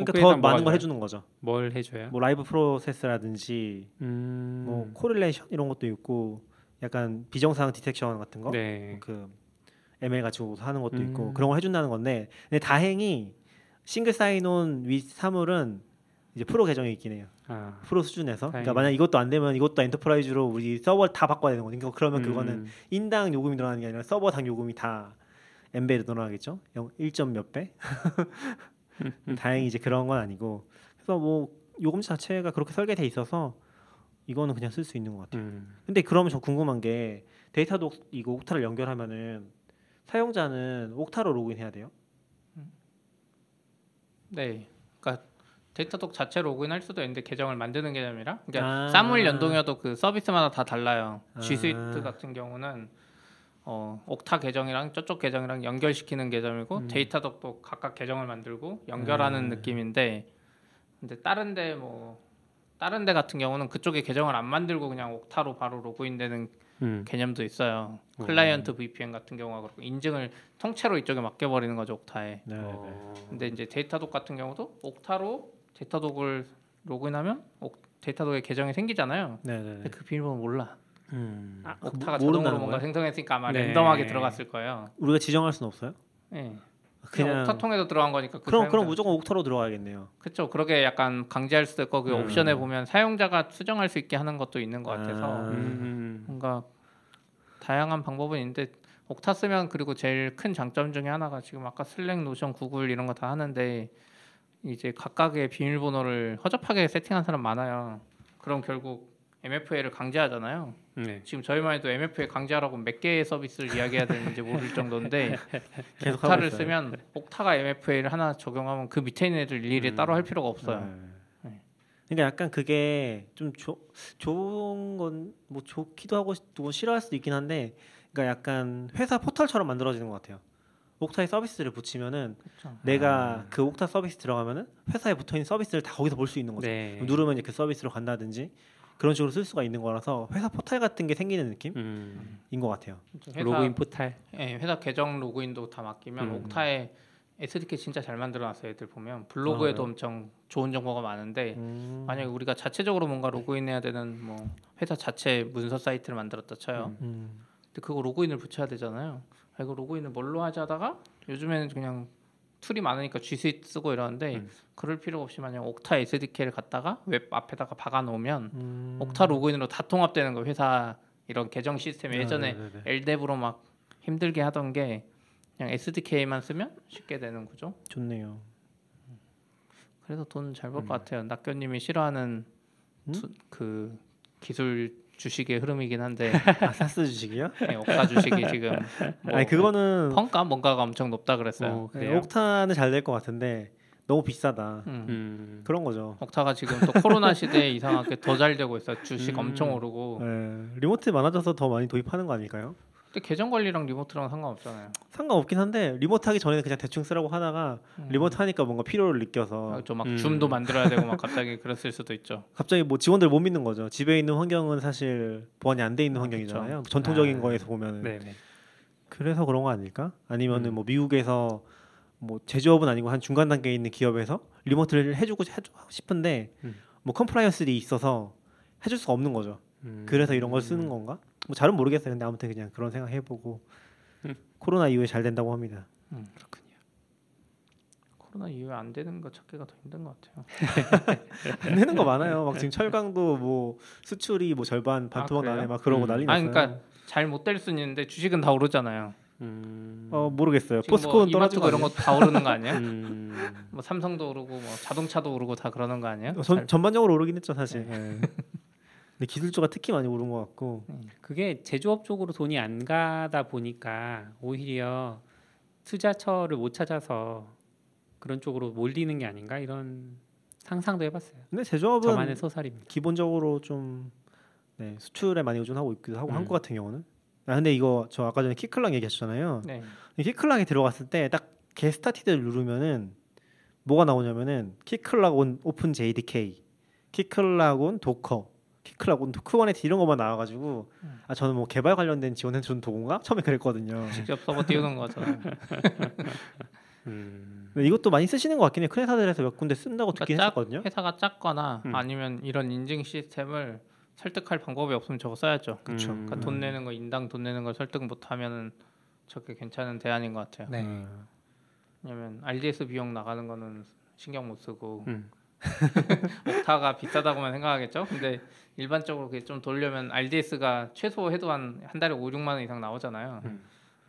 그러니까 더 많은 걸? 해주는 거죠. 뭘 해줘요? 뭐 live process라든지 음. 뭐 correlation 이런 것도 있고 약간 비정상 detection 같은 거. 네. 그 ML 가지고 하는 것도 있고 음. 그런 걸 해준다는 건데 근데 다행히 single sign-on with SAML은 이제 프로 계정이 있긴 해요. 아. 프로 수준에서. 그러니까 다행이네. 만약 이것도 안 되면 이것도 enterprise로 우리 서버를 다 바꿔야 되는 거니까 그러면 그거는 음. 인당 요금이 늘어나는 게 아니라 서버당 요금이 다 엠베드 늘어나겠죠. 1점 몇 배? 다행히 이제 그런 건 아니고 그래서 뭐 요금 자체가 그렇게 설계돼 있어서 이거는 그냥 쓸 수 있는 것 같아요. 음. 근데 그러면 저 궁금한 게 Datadog 이거 Okta를 연결하면은 사용자는 Okta로 로그인해야 돼요? 네. 그러니까 Datadog 자체 로그인할 수도 있는데 계정을 만드는 개념이라. 그러니까 아. SAML 연동이어도 그 서비스마다 다 달라요. 아. G Suite 같은 경우는 어, Okta 계정이랑 저쪽 계정이랑 연결시키는 계정이고 음. Datadog도 각각 계정을 만들고 연결하는 음. 느낌인데 근데 다른데 뭐 다른데 같은 경우는 그쪽에 계정을 안 만들고 그냥 Okta로 바로 로그인되는 음. 개념도 있어요. 음. 클라이언트 VPN 같은 경우가 그렇고 인증을 통째로 이쪽에 맡겨버리는 거죠 Okta에. 네. 어. 근데 이제 Datadog 같은 경우도 Okta로 Datadog을 로그인하면 옥, Datadog에 계정이 생기잖아요. 네, 네, 근데 네. 그 비밀번호 몰라. 음. Okta가 모- 자동으로 뭔가 거예요? 생성했으니까 아마 네. 랜덤하게 들어갔을 거예요. 우리가 지정할 수는 없어요? 예. 그냥 그냥 Okta 통해서 들어간 거니까. 그 그럼 사용자- 그럼 무조건 Okta로 들어가야겠네요. 그렇죠. 그러게 약간 강제할 수도 있고 그 음. 옵션에 보면 사용자가 수정할 수 있게 하는 것도 있는 것 같아서 아. 음. 뭔가 다양한 방법은 있는데 Okta 쓰면 그리고 제일 큰 장점 중에 하나가 지금 아까 Slack, Notion, 구글 이런 거 다 하는데 이제 각각의 비밀번호를 허접하게 세팅한 사람 많아요. 그럼 결국 MFA를 강제하잖아요. 네. 지금 저희만 해도 MFA 강제하라고 몇 개의 서비스를 이야기해야 되는지 모를 정도인데 계속 옥타를 있어요. 쓰면 옥타가 MFA를 하나 적용하면 그 밑에 있는 애들 일일이 음. 따로 할 필요가 없어요. 네. 네. 그러니까 약간 그게 좀 조, 좋은 건 뭐 좋기도 하고 또 싫어할 수도 있긴 한데, 그러니까 약간 회사 포털처럼 만들어지는 것 같아요. 옥타에 서비스를 붙이면은 그렇죠. 내가 그 옥타 서비스 들어가면은 회사에 붙어 있는 서비스를 다 거기서 볼 수 있는 거죠. 네. 누르면 이제 그 서비스로 간다든지 그런 식으로 쓸 수가 있는 거라서 회사 포털 같은 게 생기는 느낌인 음. 것 같아요. 회사, 로그인 포탈. 예, 회사 계정 로그인도 다 맡기면 음. Okta에 SDK 진짜 잘 만들어놨어요. 애들 보면 블로그에도 아, 그래요? 엄청 좋은 정보가 많은데 음. 만약에 우리가 자체적으로 뭔가 로그인해야 되는 뭐 회사 자체 문서 사이트를 만들었다 쳐요. 음. 근데 그거 로그인을 붙여야 되잖아요. 아, 이거 로그인을 뭘로 하지 하다가 요즘에는 그냥 툴이 많으니까 G Suite 쓰고 이러는데 음. 그럴 필요 없이 만약 Okta SDK를 갖다가 웹 앞에다가 박아 놓으면 음. Okta 로그인으로 다 통합되는 거 회사 이런 계정 시스템 예전에 네, 네, 네. LDAP로 막 힘들게 하던 게 그냥 SDK만 쓰면 쉽게 되는 거죠. 좋네요. 그래서 돈 잘 벌것 음. 같아요. 낙교님이 싫어하는 음? 투- 그 기술 주식의 흐름이긴 한데 아 SaaS 주식이요? 네, Okta 주식이 지금 뭐 아니 그거는 펑가 뭔가가 엄청 높다 그랬어요. 어, 네? 옥타는 잘 될 것 같은데 너무 비싸다. 음. 음. 그런 거죠. 옥타가 지금 또 코로나 시대에 이상하게 더 잘 되고 있어요. 주식 음. 엄청 오르고 네, 리모트 많아져서 더 많이 도입하는 거 아닐까요? 근데 계정 관리랑 리모트랑 상관없잖아요. 상관없긴 한데 리모트 하기 전에는 그냥 대충 쓰라고 하다가 음. 리모트 하니까 뭔가 필요를 느껴서 아, 저막 음. 줌도 만들어야 되고 막 갑자기 그랬을 수도 있죠. 갑자기 뭐 직원들 못 믿는 거죠. 집에 있는 환경은 사실 보안이 안 돼 있는 아, 환경이잖아요. 전통적인 아. 거에서 보면은 네네. 그래서 그런 거 아닐까? 아니면은 음. 뭐 미국에서 뭐 제조업은 아니고 한 중간 단계에 있는 기업에서 remote를 해주고 해주고 싶은데 음. 뭐 compliance들이 있어서 해줄 수가 없는 거죠. 음. 그래서 이런 걸 쓰는 건가? 뭐 잘은 모르겠어요. 근데 아무튼 그냥 그런 생각 해보고 음. 코로나 이후에 잘 된다고 합니다. 음, 그렇군요. 코로나 이후에 안 되는 거 찾기가 더 힘든 것 같아요. 안 되는 거 많아요. 막 지금 철강도 뭐 수출이 뭐 절반 반토막 그래요? 나네 막 그러고 음. 난리 아 났어요. 그러니까 잘 못 될 수는 있는데 주식은 다 오르잖아요. 음. 어 모르겠어요. 뭐 포스코는 이마트고 거 이런? 거 다 오르는 거 아니에요? 음. 뭐 삼성도 오르고 뭐 자동차도 오르고 다 그러는 거 아니에요? 어, 전, 잘- 전반적으로 오르긴 했죠 사실. 예. 근데 기술주가 특히 많이 오른 것 같고 그게 제조업 쪽으로 돈이 안 가다 보니까 오히려 투자처를 못 찾아서 그런 쪽으로 몰리는 게 아닌가 이런 상상도 해봤어요. 근데 제조업은 저만의 소설입니다. 기본적으로 좀 네, 수출에 많이 의존하고 있기도 하고 음. 한국 같은 경우는. 아 근데 이거 저 아까 전에 Keycloak 얘기하셨잖아요. 네. Keycloak에 들어갔을 때 딱 게스타티드를 누르면은 뭐가 나오냐면은 Keycloak on OpenJDK, Keycloak on Docker, on Kubernetes 이런 것만 나와가지고 음. 아 저는 뭐 개발 관련된 지원해 준 도구인가 처음에 그랬거든요. 직접 서버 띄우는 거잖아요. 음. 이것도 많이 쓰시는 것 같긴 해요. 큰 회사들에서 몇 군데 쓴다고 듣긴 그러니까 작- 했었거든요. 회사가 작거나 음. 아니면 이런 인증 시스템을 설득할 방법이 없으면 저거 써야죠. 그쵸. 음. 그러니까 돈 내는 거 인당 돈 내는 걸 설득 못하면은 저게 괜찮은 대안인 것 같아요. 네. 음. 왜냐면 RDS 비용 나가는 거는 신경 못 쓰고 음. 옥타가 비싸다고만 생각하겠죠. 근데 일반적으로 그게 좀 돌려면 RDS가 최소 해도 한 한 달에 5, 6만 원 이상 나오잖아요. 음.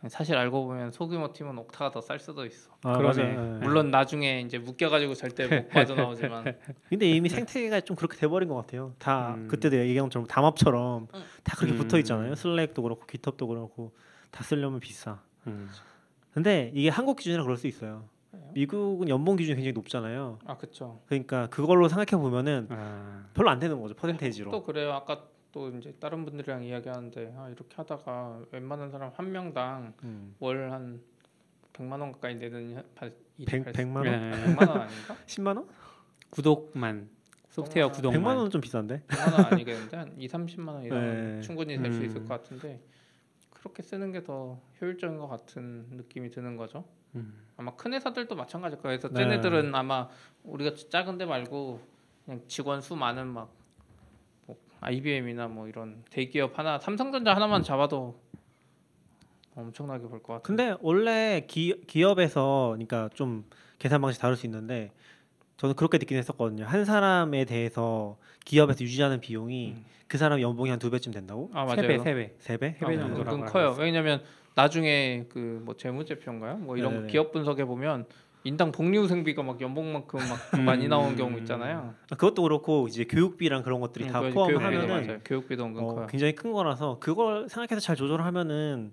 사실 알고 보면 소규모 팀은 옥타가 더 쌀 수도 있어. 아, 그러네. 맞아요. 예. 물론 나중에 이제 묶여가지고 절대 못 빠져나오지만 근데 이미 생태계가 좀 그렇게 돼버린 것 같아요. 다 음. 그때도 얘기한 것처럼 담합처럼 응. 다 그렇게 음. 붙어 있잖아요. 슬랙도 그렇고 깃헙도 그렇고 다 쓰려면 비싸. 음. 근데 이게 한국 기준이라 그럴 수 있어요. 미국은 연봉 기준이 굉장히 높잖아요. 아 그쵸. 그러니까 그걸로 생각해 보면은 아. 별로 안 되는 거죠 퍼센테이지로. 또 그래요. 아까 또 이제 다른 분들이랑 이야기하는데 아, 이렇게 하다가 웬만한 사람 한 명당 음. 월한 100만 원 가까이 내는 백 발생- 100만 원, 네. 100만 원 아닌가? 10만 원? 구독만 소프트웨어 구독만 100만 원은 좀 비싼데. 100만 원 아니겠는데 한 2, 30만 원 이상 네. 충분히 될수 음. 있을 것 같은데 그렇게 쓰는 게 더 효율적인 것 같은 느낌이 드는 거죠. 음. 아마 큰 회사들도 마찬가지일 거예요. 그래서 네. 쟤네들은 아마 우리가 작은데 말고 그냥 직원 수 많은 막 뭐 IBM이나 뭐 이런 대기업 하나 삼성전자 하나만 잡아도 엄청나게 벌 것 같아요. 근데 원래 기, 기업에서 그러니까 좀 계산 방식 다를 수 있는데 저는 그렇게 느끼긴 했었거든요. 한 사람에 대해서 기업에서 유지하는 비용이 음. 그 사람 연봉이 한 두 배쯤 된다고? 아세 배, 맞아요. 세 배. 세 배? 세배 아, 정도라고 커요. 왜냐면 나중에 그 뭐 재무제표인가요? 뭐 이런 거 네네네. 기업 분석에 보면 인당 복리후생비가 막 연봉만큼 막 음. 많이 나오는 경우 있잖아요. 아, 그것도 그렇고 이제 교육비랑 그런 것들이 다 음, 포함하면은 맞아요. 교육비도 은근 어, 커요. 굉장히 큰 거라서 그걸 생각해서 잘 조절하면은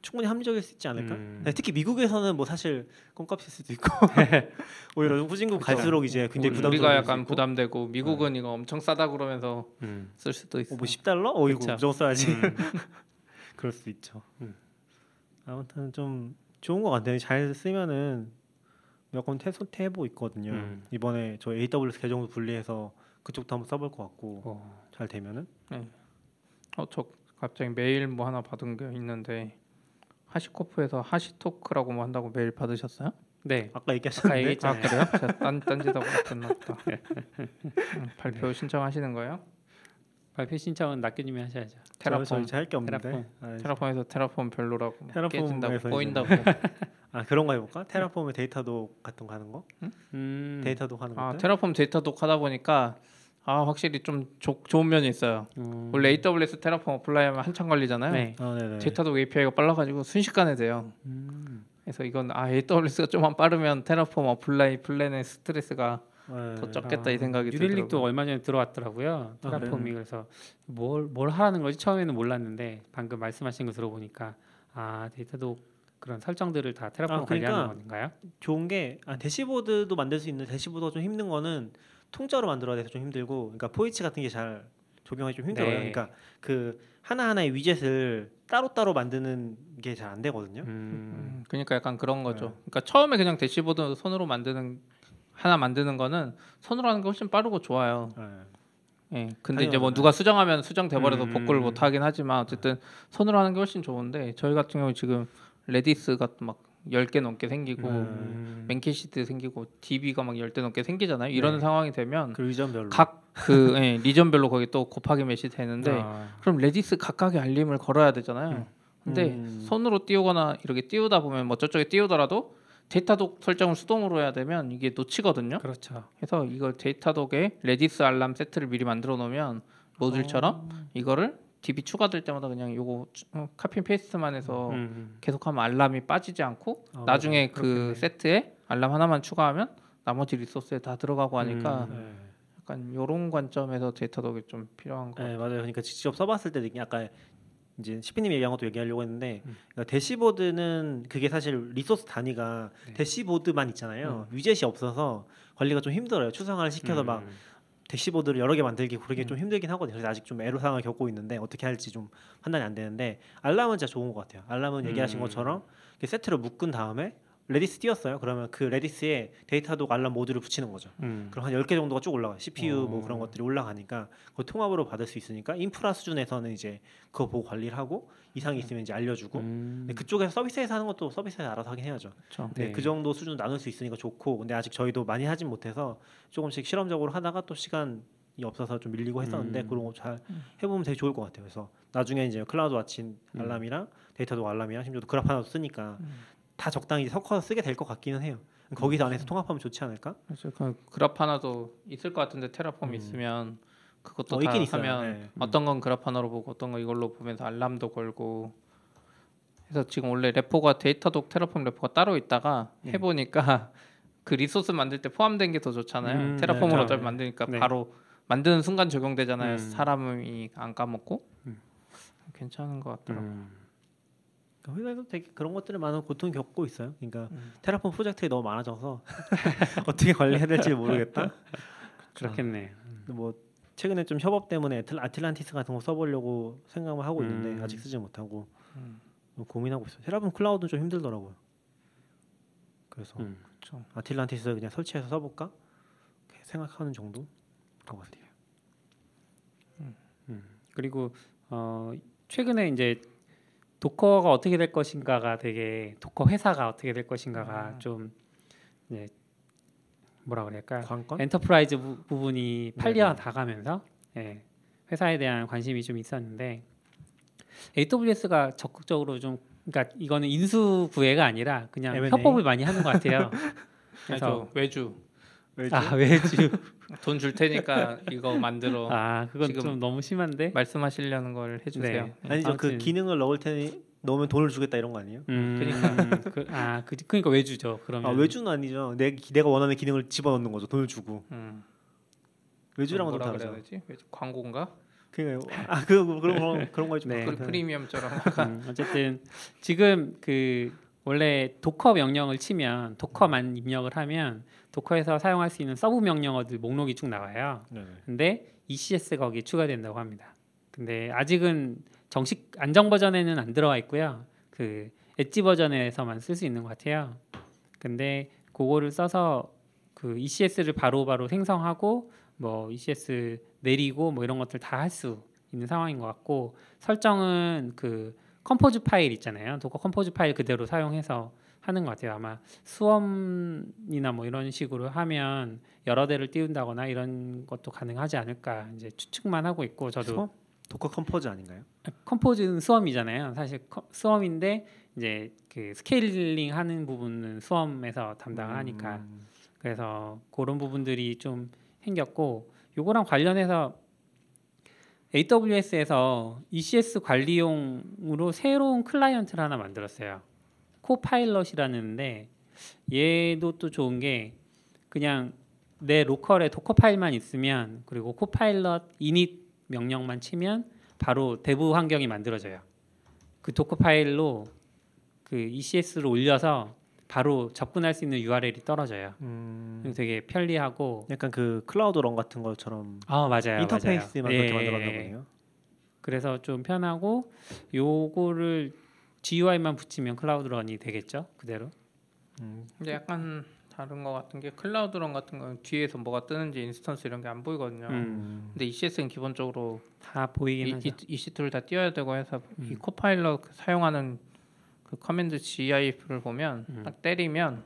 충분히 합리적일 수 있지 않을까? 음. 네, 특히 미국에서는 뭐 사실 껌값일 수도 있고 오히려 후진국 그쵸. 갈수록 이제 굉장히 부담스러울 우리가 수 약간 있고. 부담되고 미국은 이거 엄청 싸다 그러면서 음. 쓸 수도 있어. 어, 뭐 10달러? 어이구 그쵸. 무조건 써야지. 음. 그럴 수 있죠. 음. 아무튼 좀 좋은 것 같아요. 잘 쓰면은 몇건 테스트 해보고 있거든요. 음. 이번에 저 AWS 계정도 분리해서 그쪽도 한번 써볼 것 같고 어. 잘 되면은 어, 저 갑자기 메일 뭐 하나 받은 게 있는데 하시코프에서 하시토크라고 뭐 한다고 메일 받으셨어요? 네. 아까 아까 얘기하셨는데 아 얘기했잖아요. 그래요? 제가 딴 딴지다고 했나 보다. 음, 발표 신청하시는 거예요? 발표 신청은 낙교님이 하셔야죠. Terraform Terraform 할 게 없는데 Terraform. 아, Terraform에서 Terraform 별로라고 Terraform에서 이제 꼬인다고. 아 그런 거 해볼까? Terraform에 Datadog 같은 거 하는 거? 음. Datadog 하는 아 것들? Terraform Datadog 하다 보니까 아 확실히 좀 조, 좋은 면이 있어요. 음. 원래 AWS Terraform apply 하면 한참 걸리잖아요. 네. 아 네네. Datadog API가 빨라가지고 순식간에 돼요. 음. 그래서 이건 아 AWS가 좀만 빠르면 Terraform apply plan의 스트레스가 네. 더 적겠다 이 생각이 New Relic도 들더라고요. 얼마 전에 들어왔더라고요. 아, 테라폼이 그래서 뭘 뭘 하라는 거지 처음에는 몰랐는데 방금 말씀하신 거 들어보니까 아 데이터도 그런 설정들을 다 테라폼 아, 그러니까 관리하는 건가요? 좋은 게 아, 대시보드도 만들 수 있는 대시보드가 좀 힘든 거는 통짜로 만들어야 돼서 좀 힘들고 그러니까 포이치 같은 게 잘 적용하기 좀 힘들어요. 네. 그러니까 그 하나 하나의 위젯을 따로 따로 만드는 게 잘 안 되거든요. 음, 음, 그러니까 약간 그런 거죠. 네. 그러니까 처음에 그냥 대시보드 손으로 만드는 하나 만드는 거는 손으로 하는 게 훨씬 빠르고 좋아요. 네. 예. 근데 이제 뭐. 누가 수정하면 수정돼 버려서 음. 복구를 못 하긴 하지만 어쨌든 손으로 하는 게 훨씬 좋은데 저희 같은 경우 지금 Redis가 막 10개 넘게 생기고 음. Memcached 생기고 DB가 막 10대 넘게 생기잖아요. 이런 네. 상황이 되면 그 region별로. 각그 예, region별로 거기 또 곱하기 몇이 되는데 아, 그럼 Redis 각각의 알림을 걸어야 되잖아요. 근데 음. 손으로 띄우거나 이렇게 띄우다 보면 뭐 저쪽에 띄우더라도 Datadog 설정을 수동으로 해야 되면 이게 놓치거든요. 그렇죠. 그래서 이걸 Datadog에 Redis 알람 세트를 미리 만들어 놓으면 모듈처럼 이거를 DB 추가될 때마다 그냥 요거 추- 어, copy paste만 해서 음, 계속하면 알람이 빠지지 않고 어, 나중에 맞아요. 그. 세트에 알람 하나만 추가하면 나머지 리소스에 다 들어가고 하니까 음. 네. 약간 요런 관점에서 Datadog이 좀 필요한 거. 네 맞아요. 그러니까 직접 써봤을 때 아까 이제 시피님이 얘기한 것도 얘기하려고 했는데 음. 그러니까 대시보드는 그게 사실 리소스 단위가 네. 대시보드만 있잖아요. 위젯이 없어서 관리가 좀 힘들어요. 추상화를 시켜서 음, 막 대시보드를 여러 개 만들기 그러기 좀 힘들긴 하거든요. 그래서 아직 좀 애로사항을 겪고 있는데 어떻게 할지 좀 판단이 안 되는데 알람은 진짜 좋은 것 같아요. 알람은 얘기하신 음. 것처럼 세트를 묶은 다음에 Redis 띄웠어요. 그러면 그 Redis에 Datadog 알람 모듈을 붙이는 거죠. 음. 그럼 한 10개 정도가 쭉 올라가요. CPU 뭐 어. 그런 것들이 올라가니까 그 통합으로 받을 수 있으니까 인프라 수준에서는 이제 그거 보고 관리를 하고 이상이 있으면 이제 알려주고 음. 근데 그쪽에서 서비스에서 하는 것도 서비스에서 알아서 하긴 해야죠. 그렇죠. 네, 네. 그 정도 수준 나눌 수 있으니까 좋고 근데 아직 저희도 많이 하진 못해서 조금씩 실험적으로 하다가 또 시간 이 없어서 좀 밀리고 했었는데 음. 그런 거 잘 해보면 되게 좋을 것 같아요. 그래서 나중에 이제 CloudWatch 음. 알람이랑 Datadog 알람이랑 심지어 Grafana도 쓰니까 음. 다 적당히 섞어서 쓰게 될 것 같기는 해요. 거기서 안에서 통합하면 좋지 않을까? 그래서 그 Grafana도 있을 것 같은데 Terraform 음. 있으면 그것도 어, 다 있긴. 하면 네. 어떤 건 Grafana로 보고 어떤 거 이걸로 보면서 알람도 걸고 그래서 지금 원래 repo가 Datadog Terraform repo가 따로 있다가 네. 해보니까 그 리소스 만들 때 포함된 게 더 좋잖아요. 음, Terraform으로 네. 어차피 만드니까 네. 바로 만드는 순간 적용되잖아요. 음. 사람이 안 까먹고 음. 괜찮은 것 같더라고. 요 음. 회사에서 되게 그런 것들을 많은 고통 겪고 있어요. 그러니까 음. Terraform 프로젝트가 너무 많아져서 어떻게 관리해야 될지 모르겠다. 그렇겠네. 근데 뭐 최근에 좀 협업 때문에 Atlantis 같은 거 써보려고 생각을 하고 있는데 음. 아직 쓰지 못하고 음. 뭐 고민하고 있어요. Terraform Cloud는 좀 힘들더라고요. 그래서 음. 그렇죠. Atlantis 그냥 설치해서 써볼까 생각하는 정도 것 같아요. 그리고 어, 최근에 이제 도커가 어떻게 될 것인가가 되게 Docker 회사가 어떻게 될 것인가가 음. 좀 이제 뭐라 그럴까 관건? enterprise 부, 부분이 8년 네네. 나가면서 예, 회사에 대한 관심이 좀 있었는데 AWS가 적극적으로 좀 그러니까 이거는 인수 구애가 아니라 그냥 M&A? 협업을 많이 하는 것 같아요. 그래서 그래서 외주 왜지? 아 외주 돈 줄 테니까 이거 만들어 아 그건 지금 좀 너무 심한데 말씀하시려는 걸 해주세요. 네. 아니죠. 그 아무튼. 기능을 넣을 테니 넣으면 돈을 주겠다 이런 거 아니에요? 음, 그러니까. 그, 아 그, 그러니까 외주죠. 그러면 아, 외주는 아니죠. 내 내가 원하는 기능을 집어넣는 거죠. 돈을 주고 음. 외주랑은 좀 뭐라 다르죠. 그래야 되지? 외주 광고인가? 그러니까 아 그, 그 그런 거 그런 거좀 네. 그 프리미엄처럼 음, 어쨌든 지금 그 원래 Docker 명령을 치면 docker만 입력을 하면 Docker에서 사용할 수 있는 서브 명령어들 목록이 쭉 나와요. 네. 근데 ECS 거기에 추가된다고 합니다. 근데 아직은 정식 안정 버전에는 안 들어와 있고요. 그 엣지 버전에서만 쓸 수 있는 것 같아요. 근데 그거를 써서 그 ECS를 바로바로 생성하고 뭐 ECS 내리고 뭐 이런 것들 다 할 수 있는 상황인 것 같고 설정은 그 Compose 파일 있잖아요. Docker Compose 파일 그대로 사용해서 하는 것 같아요. 아마 Swarm이나 뭐 이런 식으로 하면 여러 대를 띄운다거나 이런 것도 가능하지 않을까 이제 추측만 하고 있고 저도 Swarm? Docker Compose 아닌가요? Compose는 Swarm이잖아요. 사실 커- Swarm인데 이제 그 scaling 하는 부분은 Swarm에서 담당을 하니까 음, 그래서 그런 부분들이 좀 생겼고 요거랑 관련해서 AWS에서 ECS 관리용으로 새로운 클라이언트를 하나 만들었어요. Copilot이라는데 얘도 또 좋은 게 그냥 내 로컬에 Dockerfile만 있으면 그리고 Copilot init 명령만 치면 바로 dev 환경이 만들어져요. 그 Dockerfile로 그 ECS를 올려서 바로 접근할 수 있는 URL이 떨어져요. 음, 되게 편리하고 약간 그 Cloud Run 같은 것처럼 아 맞아요. 인터페이스만 맞아요. 그렇게 예, 만들었나. 보네요. 그래서 좀 편하고 요거를 GUI만 붙이면 Cloud Run이 되겠죠 그대로. 음, 근데 약간 다른 거 같은 게 Cloud Run 같은 건 뒤에서 뭐가 뜨는지 instance 이런 게 안 보이거든요. 음. 근데 ECS는 기본적으로 다 보이긴 이, 하죠. 이, EC2를 다 띄워야 되고 해서 이 음. Copilot 그 사용하는 그 command GIF를 보면 음. 딱 때리면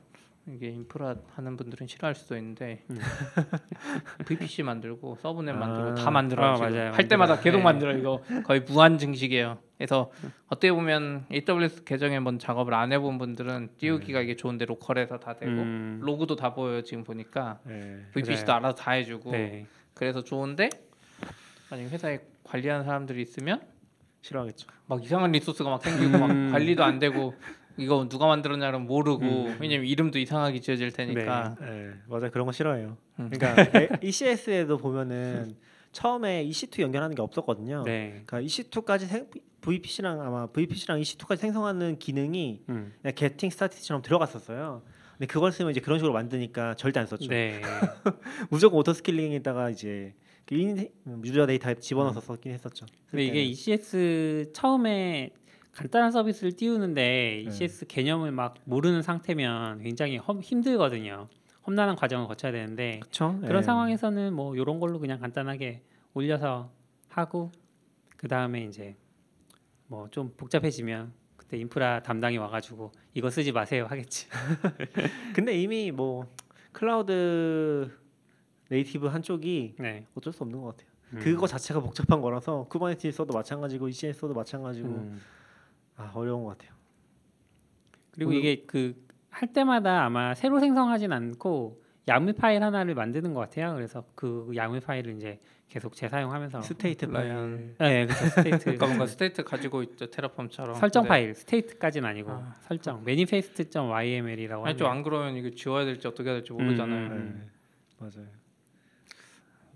이게 인프라 하는 분들은 싫어할 수도 있는데 음. VPC 만들고 subnet 아. 만들고 다 만들어요. 아. 맞아요. 할 때마다 만들어요. 계속 네. 만들어 이거 거의 무한 증식이에요. 그래서 어떻게 보면 AWS 계정에 뭔 작업을 안 해본 분들은 띄우기가 이게 좋은데 local에서 다 되고 음. 로그도 다 보여요 지금 보니까 네. VPC도 알아서 다 해주고 네. 그래서 좋은데 만약 회사에 관리하는 사람들이 있으면 싫어하겠죠. 막 이상한 resource가 막 생기고 막 음. 관리도 안 되고 이거 누가 만들었냐는 모르고 음. 왜냐면 이름도 이상하게 지어질 테니까 네, 맞아요. 그런 거 싫어해요. 음. 그러니까 ECS에도 보면은 처음에 EC2 연결하는 게 없었거든요. 네. 그러니까 EC2까지 생, VPC랑 아마 VPC랑 EC2까지 생성하는 기능이 음. 그냥 getting started처럼 들어갔었어요. 근데 그걸 쓰면 이제 그런 식으로 만드니까 절대 안 썼죠. 네. 무조건 auto scaling에다가 이제 그 인, 유저 데이터 집어넣어서 썼긴 했었죠. 근데 이게 ECS 처음에 간단한 서비스를 띄우는데 ECS 개념을 막 모르는 상태면 굉장히 험, 힘들거든요. 험난한 과정을 거쳐야 되는데 그렇죠. 그런 상황에서는 뭐 이런 걸로 그냥 간단하게 올려서 하고 그 다음에 이제 뭐 좀 복잡해지면 그때 인프라 담당이 와가지고 이거 쓰지 마세요 하겠지. 근데 이미 뭐 cloud native 한쪽이 네. 어쩔 수 없는 것 같아요. 음. 그거 자체가 복잡한 거라서 Kubernetes 써도 마찬가지고 ECS 써도 마찬가지고 음. 아 어려운 것 같아요. 그리고 이게 그 할 때마다 아마 새로 생성하진 않고 YAML 파일 하나를 만드는 것 같아요. 그래서 그 YAML 파일을 이제 계속 재사용하면서 state 라이언. 파일. 네, 그렇죠. state 그러니까 뭔가 state 가지고 있죠 Terraform처럼 설정 근데 파일 state까지는 아니고 아. 설정 manifest.yml이라고 아니 좀안 그러면 이거 지워야 될지 어떻게 해야 될지 모르잖아요. 음. 네, 맞아요.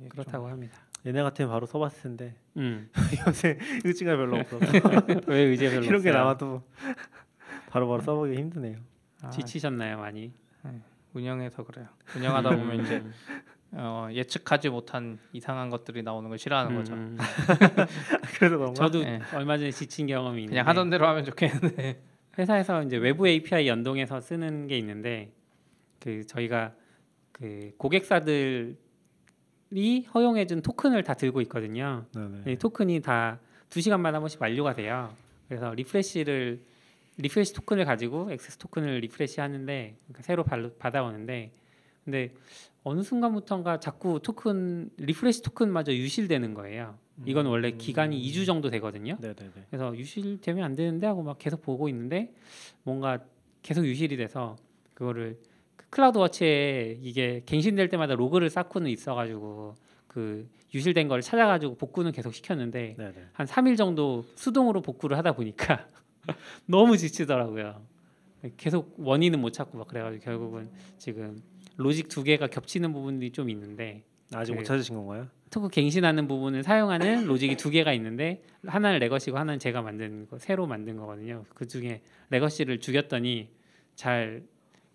그렇다고 합니다. 얘네 같으면 바로 써봤을 텐데 음. 요새 의지가 별로 없어서 왜 의제 별로 이런 게 없어요? 나와도 바로 바로 써보기 힘드네요. 아, 지치셨나요 많이? 운영해서 그래요. 운영하다 보면 이제 음. 어, 예측하지 못한 이상한 것들이 나오는 걸 싫어하는 거죠. 음. 그래서 그런가? 저도 네. 얼마 전에 지친 경험이 있는데 그냥 하던 대로 하면 좋겠는데. 회사에서 이제 외부 API 연동해서 쓰는 게 있는데 그 저희가 그 고객사들 이 허용해준 토큰을 다 들고 있거든요. 이 토큰이 다 두 시간마다 한 번씩 만료가 돼요. 그래서 refresh를 refresh 토큰을 가지고 access 토큰을 refresh 하는데 그러니까 새로 받아오는데 근데 어느 순간부터인가 자꾸 토큰 refresh 토큰마저 유실되는 거예요. 이건 원래 기간이 2주 정도 되거든요. 네네네. 그래서 유실되면 안 되는데 하고 막 계속 보고 있는데 뭔가 계속 유실이 돼서 그거를 그 클라우드 워치에 이게 갱신될 때마다 로그를 쌓고는 있어가지고 그 유실된 걸 찾아가지고 복구는 계속 시켰는데 네네. 한 3일 정도 수동으로 복구를 하다 보니까 너무 지치더라고요. 계속 원인은 못 찾고 막 그래가지고 결국은 지금 로직 두 개가 겹치는 부분들이 좀 있는데 아직 그- 못 찾으신 건가요? 토큰 갱신하는 부분을 사용하는 로직이 두 개가 있는데 하나는 legacy고 하나는 제가 만든 거 새로 만든 거거든요. 그 중에 legacy를 죽였더니 잘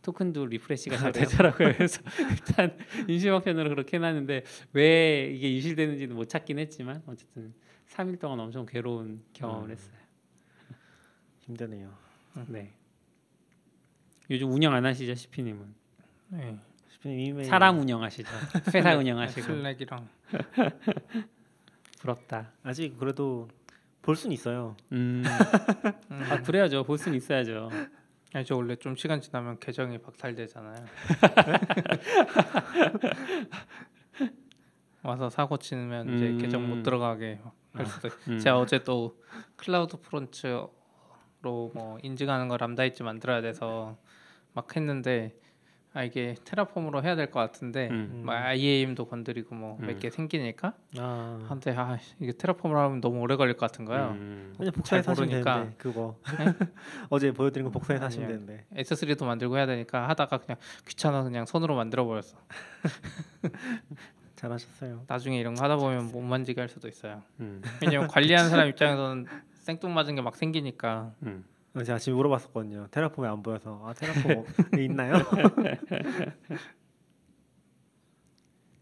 토큰도 refresh가 잘 되더라고요. 그래서 일단 임시방편으로 그렇게 해놨는데 왜 이게 유실되는지는 못 찾긴 했지만 어쨌든 3일 동안 엄청 괴로운 경험을 음. 했어요. 힘드네요. 네. 요즘 운영 안 하시죠, 시피님은? 네. 이메일 사람 운영하시죠. 회사 운영하시고 Slack이랑 부럽다. 아직 그래도 볼 수는 있어요. 음. 음. 아 그래야죠. 볼 수는 있어야죠. 아니 저 원래 좀 시간 지나면 계정이 박살되잖아요. 와서 사고 치면 이제 음. 계정 못 들어가게 할 수도. 음. 제가 어제 또 CloudFront로 뭐 인증하는 거 람다 있지 만들어야 돼서 막 했는데 아 이게 테라폼으로 해야 될 것 같은데 음. 뭐 IAM도 건드리고 뭐몇 음. 개 생기니까 아, 한데 아 이게 테라폼으로 하면 너무 오래 걸릴 것 같은 거예요. 음. 그냥 복사해서 잘 하시면. 되는데 그거 어제 보여드린 거 복사해서 하시면 아니에요. 되는데 S3도 만들고 해야 되니까 하다가 그냥 귀찮아서 그냥 손으로 만들어 버렸어. 잘하셨어요. 나중에 이런 거 하다 보면 못 만지게 할 수도 있어요. 음. 왜냐면 관리하는 사람 입장에서는 생뚱맞은 게 막 생기니까 음. 제가 지금 물어봤었거든요. Terraform이 안 보여서 아 Terraform 있나요?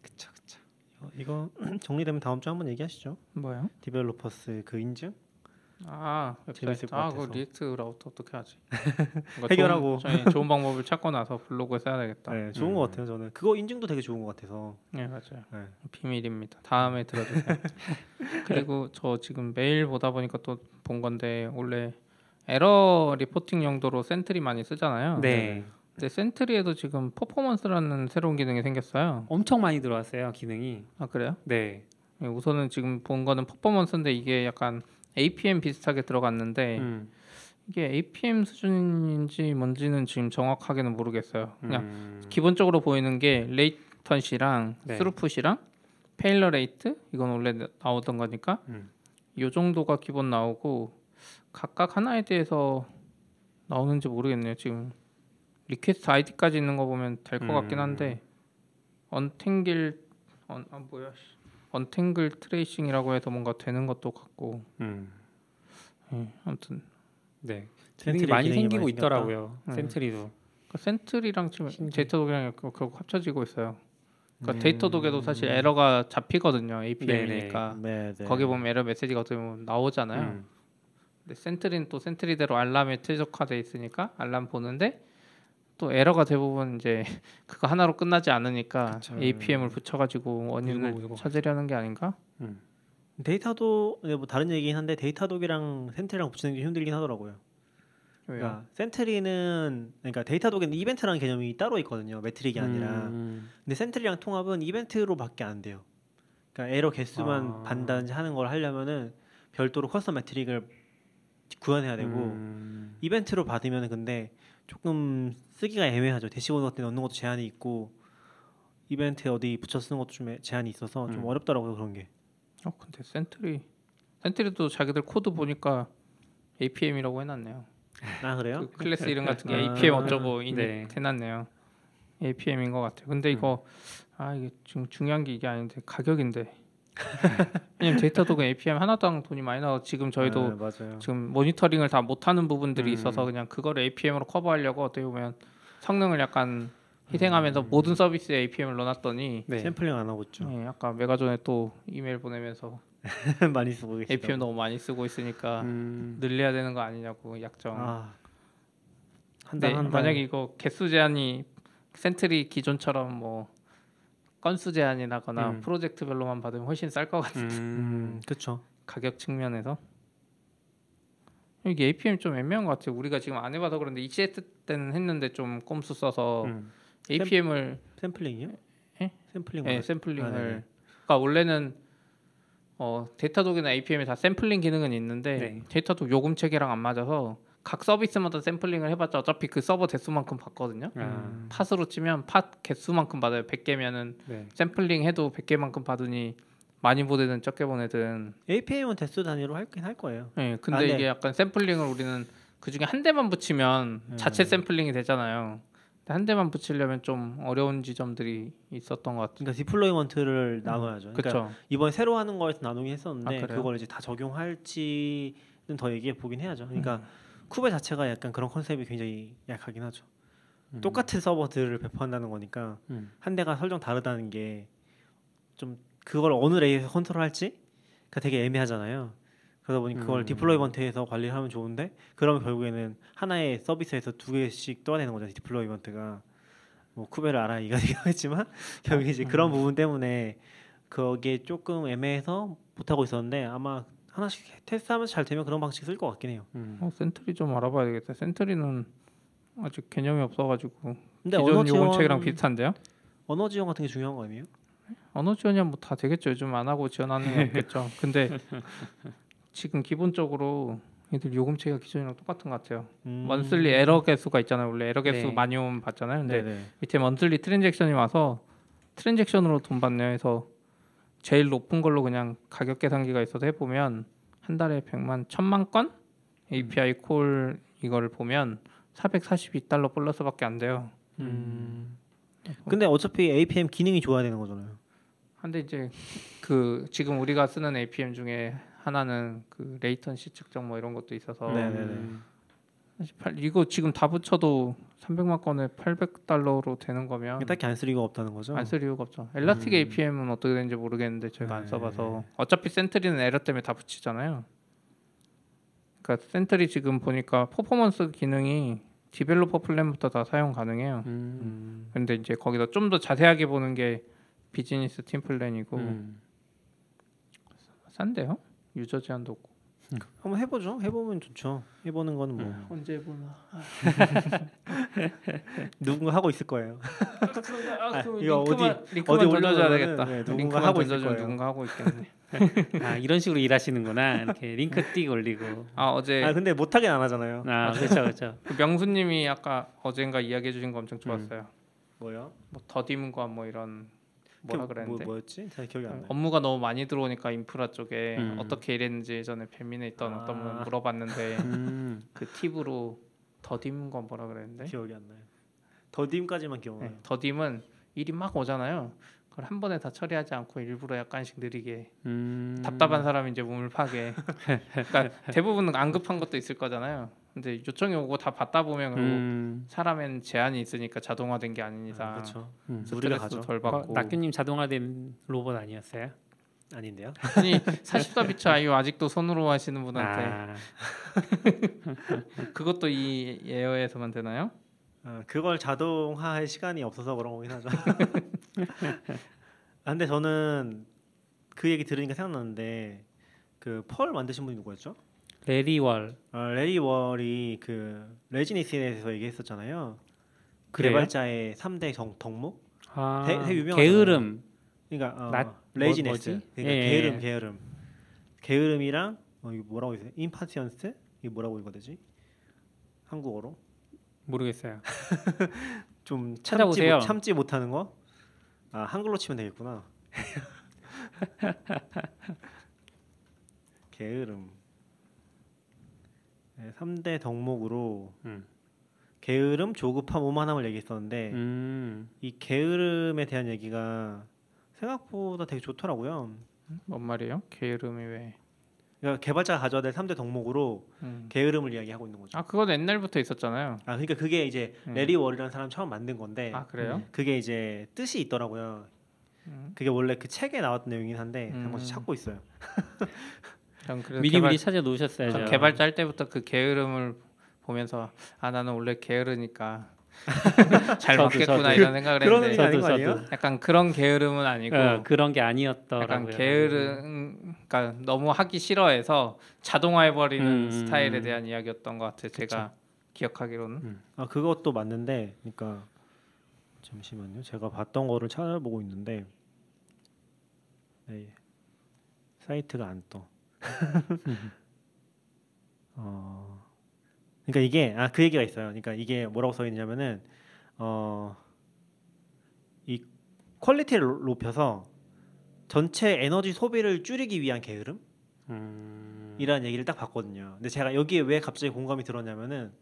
그쵸 그쵸. 이거, 이거 정리되면 다음 주 한번 얘기하시죠. 뭐요? developers 그 인증 아 재밌을. 것 아 같아서. React Router 어떻게 하지? 해결하고. 좋은, 좋은 방법을 찾고 나서 블로그에 써야 되겠다. 네, 좋은 음. 것 같아요. 저는 그거 인증도 되게 좋은 것 같아서. 네 맞아요. 네. 비밀입니다. 다음에 들어주세요. 그리고 저 지금 메일 보다 보니까 또 본 건데 원래 에러 reporting 용도로 Sentry 많이 쓰잖아요. 네. 근데 Sentry에도 지금 퍼포먼스라는 새로운 기능이 생겼어요. 엄청 많이 들어왔어요 기능이. 아 그래요? 네. 예, 우선은 지금 본 거는 퍼포먼스인데 이게 약간 APM 비슷하게 들어갔는데 음. 이게 APM 수준인지 뭔지는 지금 정확하게는 모르겠어요. 그냥 음. 기본적으로 보이는 게 latency랑 네. throughput이랑 failure rate 이건 원래 나- 나오던 거니까 음. 요 정도가 기본 나오고 각각 하나에 대해서 나오는지 모르겠네요. 지금 request 아이디까지 있는 거 보면 될것 같긴 음. 한데 untangle un, 아 뭐야 씨. untangle tracing이라고 해서 뭔가 되는 것도 같고 음. 예, 아무튼 네. Sentry 많이 생기고 많이. 있더라고요. 음. Sentry도. 그 Sentry랑 지금 신기해. Datadog이랑 결국 합쳐지고 있어요. 그러니까 음. Datadog에도 사실 에러가 잡히거든요. APM이니까 네, 네. 거기 보면 에러 메시지가 어떻게 보면 나오잖아요. 음. 근데 Sentry는 또 Sentry대로 알람에 최적화돼 있으니까 알람 보는데 또 에러가 대부분 이제 그거 하나로 끝나지 않으니까 그쵸. APM을 붙여가지고 원인을 물고 물고 찾으려는 게 아닌가? 음. 데이터도 네, 뭐 다른 얘기긴 한데 Datadog이랑 Sentry랑 붙이는 게 힘들긴 하더라고요. 왜요? 그러니까 Sentry는 그러니까 Datadog에는 이벤트라는 개념이 따로 있거든요. metric이 아니라. 음. 근데 Sentry랑 통합은 이벤트로밖에 안 돼요. 그러니까 에러 개수만 아. 받는다든지 하는 걸 하려면은 별도로 custom metric을 구현해야 되고 음. 이벤트로 받으면 근데 조금 쓰기가 애매하죠. 대시보드 같은 데 넣는 것도 제한이 있고 이벤트 어디 붙여 쓰는 것도 좀 애- 제한이 있어서 좀 음. 어렵더라고요 그런 게. 어 근데 Sentry Sentry도 자기들 코드 보니까 APM이라고 해놨네요. 아 그래요? 그 클래스 이름 같은 게 아, APM 어쩌고 네. 네. 해놨네요. APM인 것 같아요. 근데 이거 아 이게 지금 중요한 게 이게 아닌데 가격인데. 왜냐면 데이터독은 APM 하나당 돈이 많이 나와 지금 저희도 네. 지금 모니터링을 다 못하는 부분들이 음. 있어서 그냥 그거를 APM으로 커버하려고 어떻게 보면 성능을 약간 희생하면서 모든 서비스에 APM을 넣어놨더니 네. 샘플링 안 하고 있죠. 예, 아까 메가존에 또 이메일 보내면서 많이 쓰고 계시죠. APM 너무 많이 쓰고 있으니까 음. 늘려야 되는 거 아니냐고 약정. 아. 근데 한달 한 달. 만약에 이거 개수 제한이 Sentry 기존처럼 뭐 건수 제한이 나거나 음. 프로젝트별로만 받으면 훨씬 쌀 것 같은 음. 음, 그렇죠. 가격 측면에서 이게 APM 좀 애매한 것 같아요. 우리가 지금 안 해봐서 그런데 ECS 때는 했는데 좀 꼼수 써서 음. APM을 샘플링이요? 예? 샘플링. 예. 샘플링을 아. 그러니까 원래는 어, Datadog이나 APM에 다 샘플링 기능은 있는데 네. Datadog 요금 체계랑 안 맞아서 각 서비스마다 샘플링을 해봤자 어차피 그 서버 대수만큼 받거든요. 아. pod으로 치면 pod 개수만큼 받아요. 100개면은 네. 샘플링 해도 100개만큼 받으니 많이 보내든 적게 보내든. APM은 대수 단위로 할긴 할 거예요. 예. 근데 아, 네. 이게 약간 샘플링을 우리는 그 중에 한 대만 붙이면 음. 자체 샘플링이 되잖아요. 한 대만 붙이려면 좀 어려운 지점들이 있었던 것 같아요. 그러니까 deployment를 나눠야죠. 그러니까 그렇죠. 이번에 새로 하는 거에서 나누긴 했었는데 아? 그걸 이제 다 적용할지는 더 얘기해 보긴 해야죠. 그러니까 음. Kube 자체가 약간 그런 컨셉이 굉장히 약하긴 하죠. 음. 똑같은 서버들을 배포한다는 거니까 음. 한 대가 설정 다르다는 게 좀 그걸 어느 layer에서 컨트롤할지가 되게 애매하잖아요. 그러다 보니 그걸 음. deployment에서 관리를 하면 좋은데 그러면 결국에는 하나의 서비스에서 두 개씩 떠야 되는 거죠. deployment가 뭐 Kube를 알아 이가 되겠지만 결국 이제 그런 부분 때문에 그게 조금 애매해서 못 하고 있었는데 아마 하나씩 테스트하면서 잘 되면 그런 방식 쓸 것 같긴 해요. 음. 어, Sentry 좀 알아봐야 되겠다. Sentry는 아직 개념이 없어가지고 근데 기존 언어 지원 요금책이랑 비슷한데요. 언어 지원 같은 게 중요한 거 아니에요? 언어 지원이야 뭐 다 되겠죠. 요즘 안 하고 지원하는 게 없겠죠. 근데 지금 기본적으로 얘들 요금체가 기존이랑 똑같은 것 같아요. 음. monthly 에러 개수가 있잖아요. 원래 에러 개수 네. 많이 오면 받잖아요. 근데 네네. 밑에 monthly transaction이 와서 transaction으로 돈 받네요. 해서 제일 높은 걸로 그냥 가격 계산기가 있어서 해보면 한 달에 100만, 1000만 건 API call 이거를 보면 442달러 플러스밖에 안 돼요. 음. 근데 어차피 APM 기능이 좋아야 되는 거잖아요. 근데 이제 그 지금 우리가 쓰는 APM 중에 하나는 그 latency 측정 뭐 이런 것도 있어서 네네네. 음. 48 이거 지금 다 붙여도 300만 건에 800달러로 되는 거면 딱히 안 쓸 이유가 없다는 거죠. 안 쓸 이유가 없죠. Elastic 음. APM은 어떻게 되는지 모르겠는데 안 네. 써봐서 어차피 Sentry는 에러 때문에 다 붙이잖아요. 그러니까 Sentry 지금 보니까 퍼포먼스 기능이 developer plan부터 다 사용 가능해요. 음. 음, 근데 이제 거기다 좀 더 자세하게 보는 게 business team plan이고 음. 싼데요? user 제한도 없고 한번 해보죠. 해보면 좋죠. 해보는 거는 뭐 음. 언제 보나? 누군가 하고 있을 거예요. 아, 이거 링크만, 어디- 어디 올려놓으면은, 되겠다. 네, 누군가 하고 있을 거예요. 누군가 하고 있겠네. 아 이런 식으로 일하시는구나. 이렇게 링크 띡 올리고. 아 어제 아 근데 못하긴 안 하잖아요. 아 그렇죠 그렇죠. 그 명수님이 아까 어젠가 이야기해 주신 거 엄청 좋았어요. 뭐요? 뭐 더딤과 뭐 이런 뭐라 그 그랬는데 뭐, 뭐였지? 잘 기억이 안 나요. 업무가 너무 많이 들어오니까 인프라 쪽에 음. 어떻게 일했는지 예전에 배민에 있던 아. 어떤 분 물어봤는데 음. 그 팁으로 더딤과 뭐라 그랬는데 기억이 안 나요. 더딤까지만 기억나요. 네, 더딤은 일이 막 오잖아요. 그걸 한 번에 다 처리하지 않고 일부러 약간씩 느리게 음. 답답한 사람이 이제 몸을 파게. 그러니까 대부분은 안 급한 것도 있을 거잖아요. 근데 요청이 오고 다 받다 보면 음. 사람엔 제한이 있으니까 자동화된 게 아닌 이상 그렇죠. 음. 우리가 가죠. 덜 어, 받고. 낙규님 자동화된 로봇 아니었어요? 아닌데요? 아니 44비트 아이유 아직도 손으로 하시는 분한테 아, 그것도 이 에어에서만 되나요? 어, 그걸 자동화할 시간이 없어서 그런 거긴 하죠. 아, 근데 저는 그 얘기 들으니까 생각나는데 그 Perl 만드신 분이 누구였죠? Larry Wall. 어, Larry Wall이 그 laziness에 대해서 얘기했었잖아요. 그래요? 개발자의 3대 정, 덕목? 아, 되- 되게 유명하잖아요. 게으름. 그러니까 어, not- laziness. 뭐-? 그러니까 예, 게으름, 예. 게으름. 게으름이랑 어, 이거 뭐라고 있어요? impatience? 이게 뭐라고 읽어야 되지? 한국어로? 모르겠어요. 좀 참지, 찾아보세요. 못, 참지 못하는 거? 아 한글로 치면 되겠구나. 게으름. 네, 3대 덕목으로 음. 게으름, 조급함, 오만함을 얘기했었는데 음. 이 게으름에 대한 얘기가 생각보다 되게 좋더라고요. 뭔 말이에요? 게으름이 왜? 그러니까 개발자가 가져야 될 3대 덕목으로 음. 게으름을 이야기하고 있는 거죠. 아 그건 옛날부터 있었잖아요. 아 그러니까 그게 이제 음. 레리 월이라는 사람 처음 만든 건데 아 그래요? 그게 이제 뜻이 있더라고요. 음. 그게 원래 그 책에 나왔던 내용이긴 한데 음. 한 번씩 찾고 있어요. 미리 개발, 미리 찾아 놓으셨어야죠. 전 개발자 할 때부터 그 게으름을 보면서 아 나는 원래 게으르니까 잘 저도, 맞겠구나 저도. 이런 생각을 그런 했는데 저도? 저도. 약간 그런 게으름은 아니고 어, 그런 게 약간 아니었더라고요. 게으름 그러니까 너무 하기 싫어해서 자동화해 버리는 음, 스타일에 음. 대한 이야기였던 것 같아요. 제가 기억하기로는 아 그것도 맞는데, 그러니까 잠시만요. 제가 봤던 거를 찾아보고 있는데 네, 사이트가 안 떠. 어, 그러니까 이게 아 그 얘기가 있어요. 그러니까 이게 뭐라고 써 있냐면은 어, 이 퀄리티를 높- 높여서 전체 에너지 소비를 줄이기 위한 게으름? 음. 이라는 얘기를 딱 봤거든요. 근데 제가 여기에 왜 갑자기 공감이 들었냐면은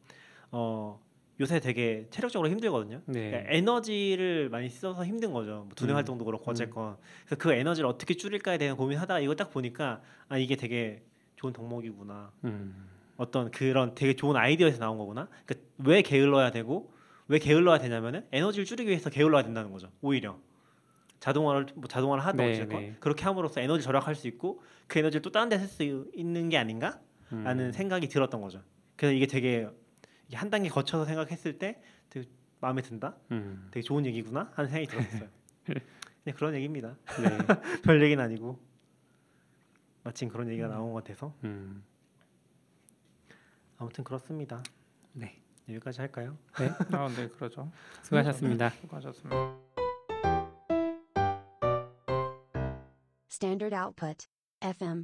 어 요새 되게 체력적으로 힘들거든요. 네. 그러니까 에너지를 많이 써서 힘든 거죠. 뭐 두뇌 음. 활동도 그렇고 어쨌건. 그래서 그 에너지를 어떻게 줄일까에 대한 고민하다가 이걸 딱 보니까 아 이게 되게 좋은 덕목이구나. 음. 어떤 그런 되게 좋은 아이디어에서 나온 거구나. 그러니까 왜 게을러야 되고 왜 게을러야 되냐면은 에너지를 줄이기 위해서 게을러야 된다는 거죠. 오히려 자동화를 뭐 자동화를 하든 네, 어쨌건 네. 그렇게 함으로써 에너지 절약할 수 있고 그 에너지를 또 다른 데 쓸 수 있는 게 아닌가? 음. 라는 생각이 들었던 거죠. 그래서 이게 되게 한 단계 거쳐서 생각했을 때 되게 마음에 든다. 음. 되게 좋은 얘기구나 하는 생각이 들었어요. 그냥 그런 얘기입니다. 네. 별 얘기는 아니고 마침 그런 얘기가 음. 나온 것 같아서 음. 아무튼 그렇습니다. 네. 여기까지 할까요? 아, 네 그러죠. 수고하셨습니다. 수고하셨습니다. Standard output. FM.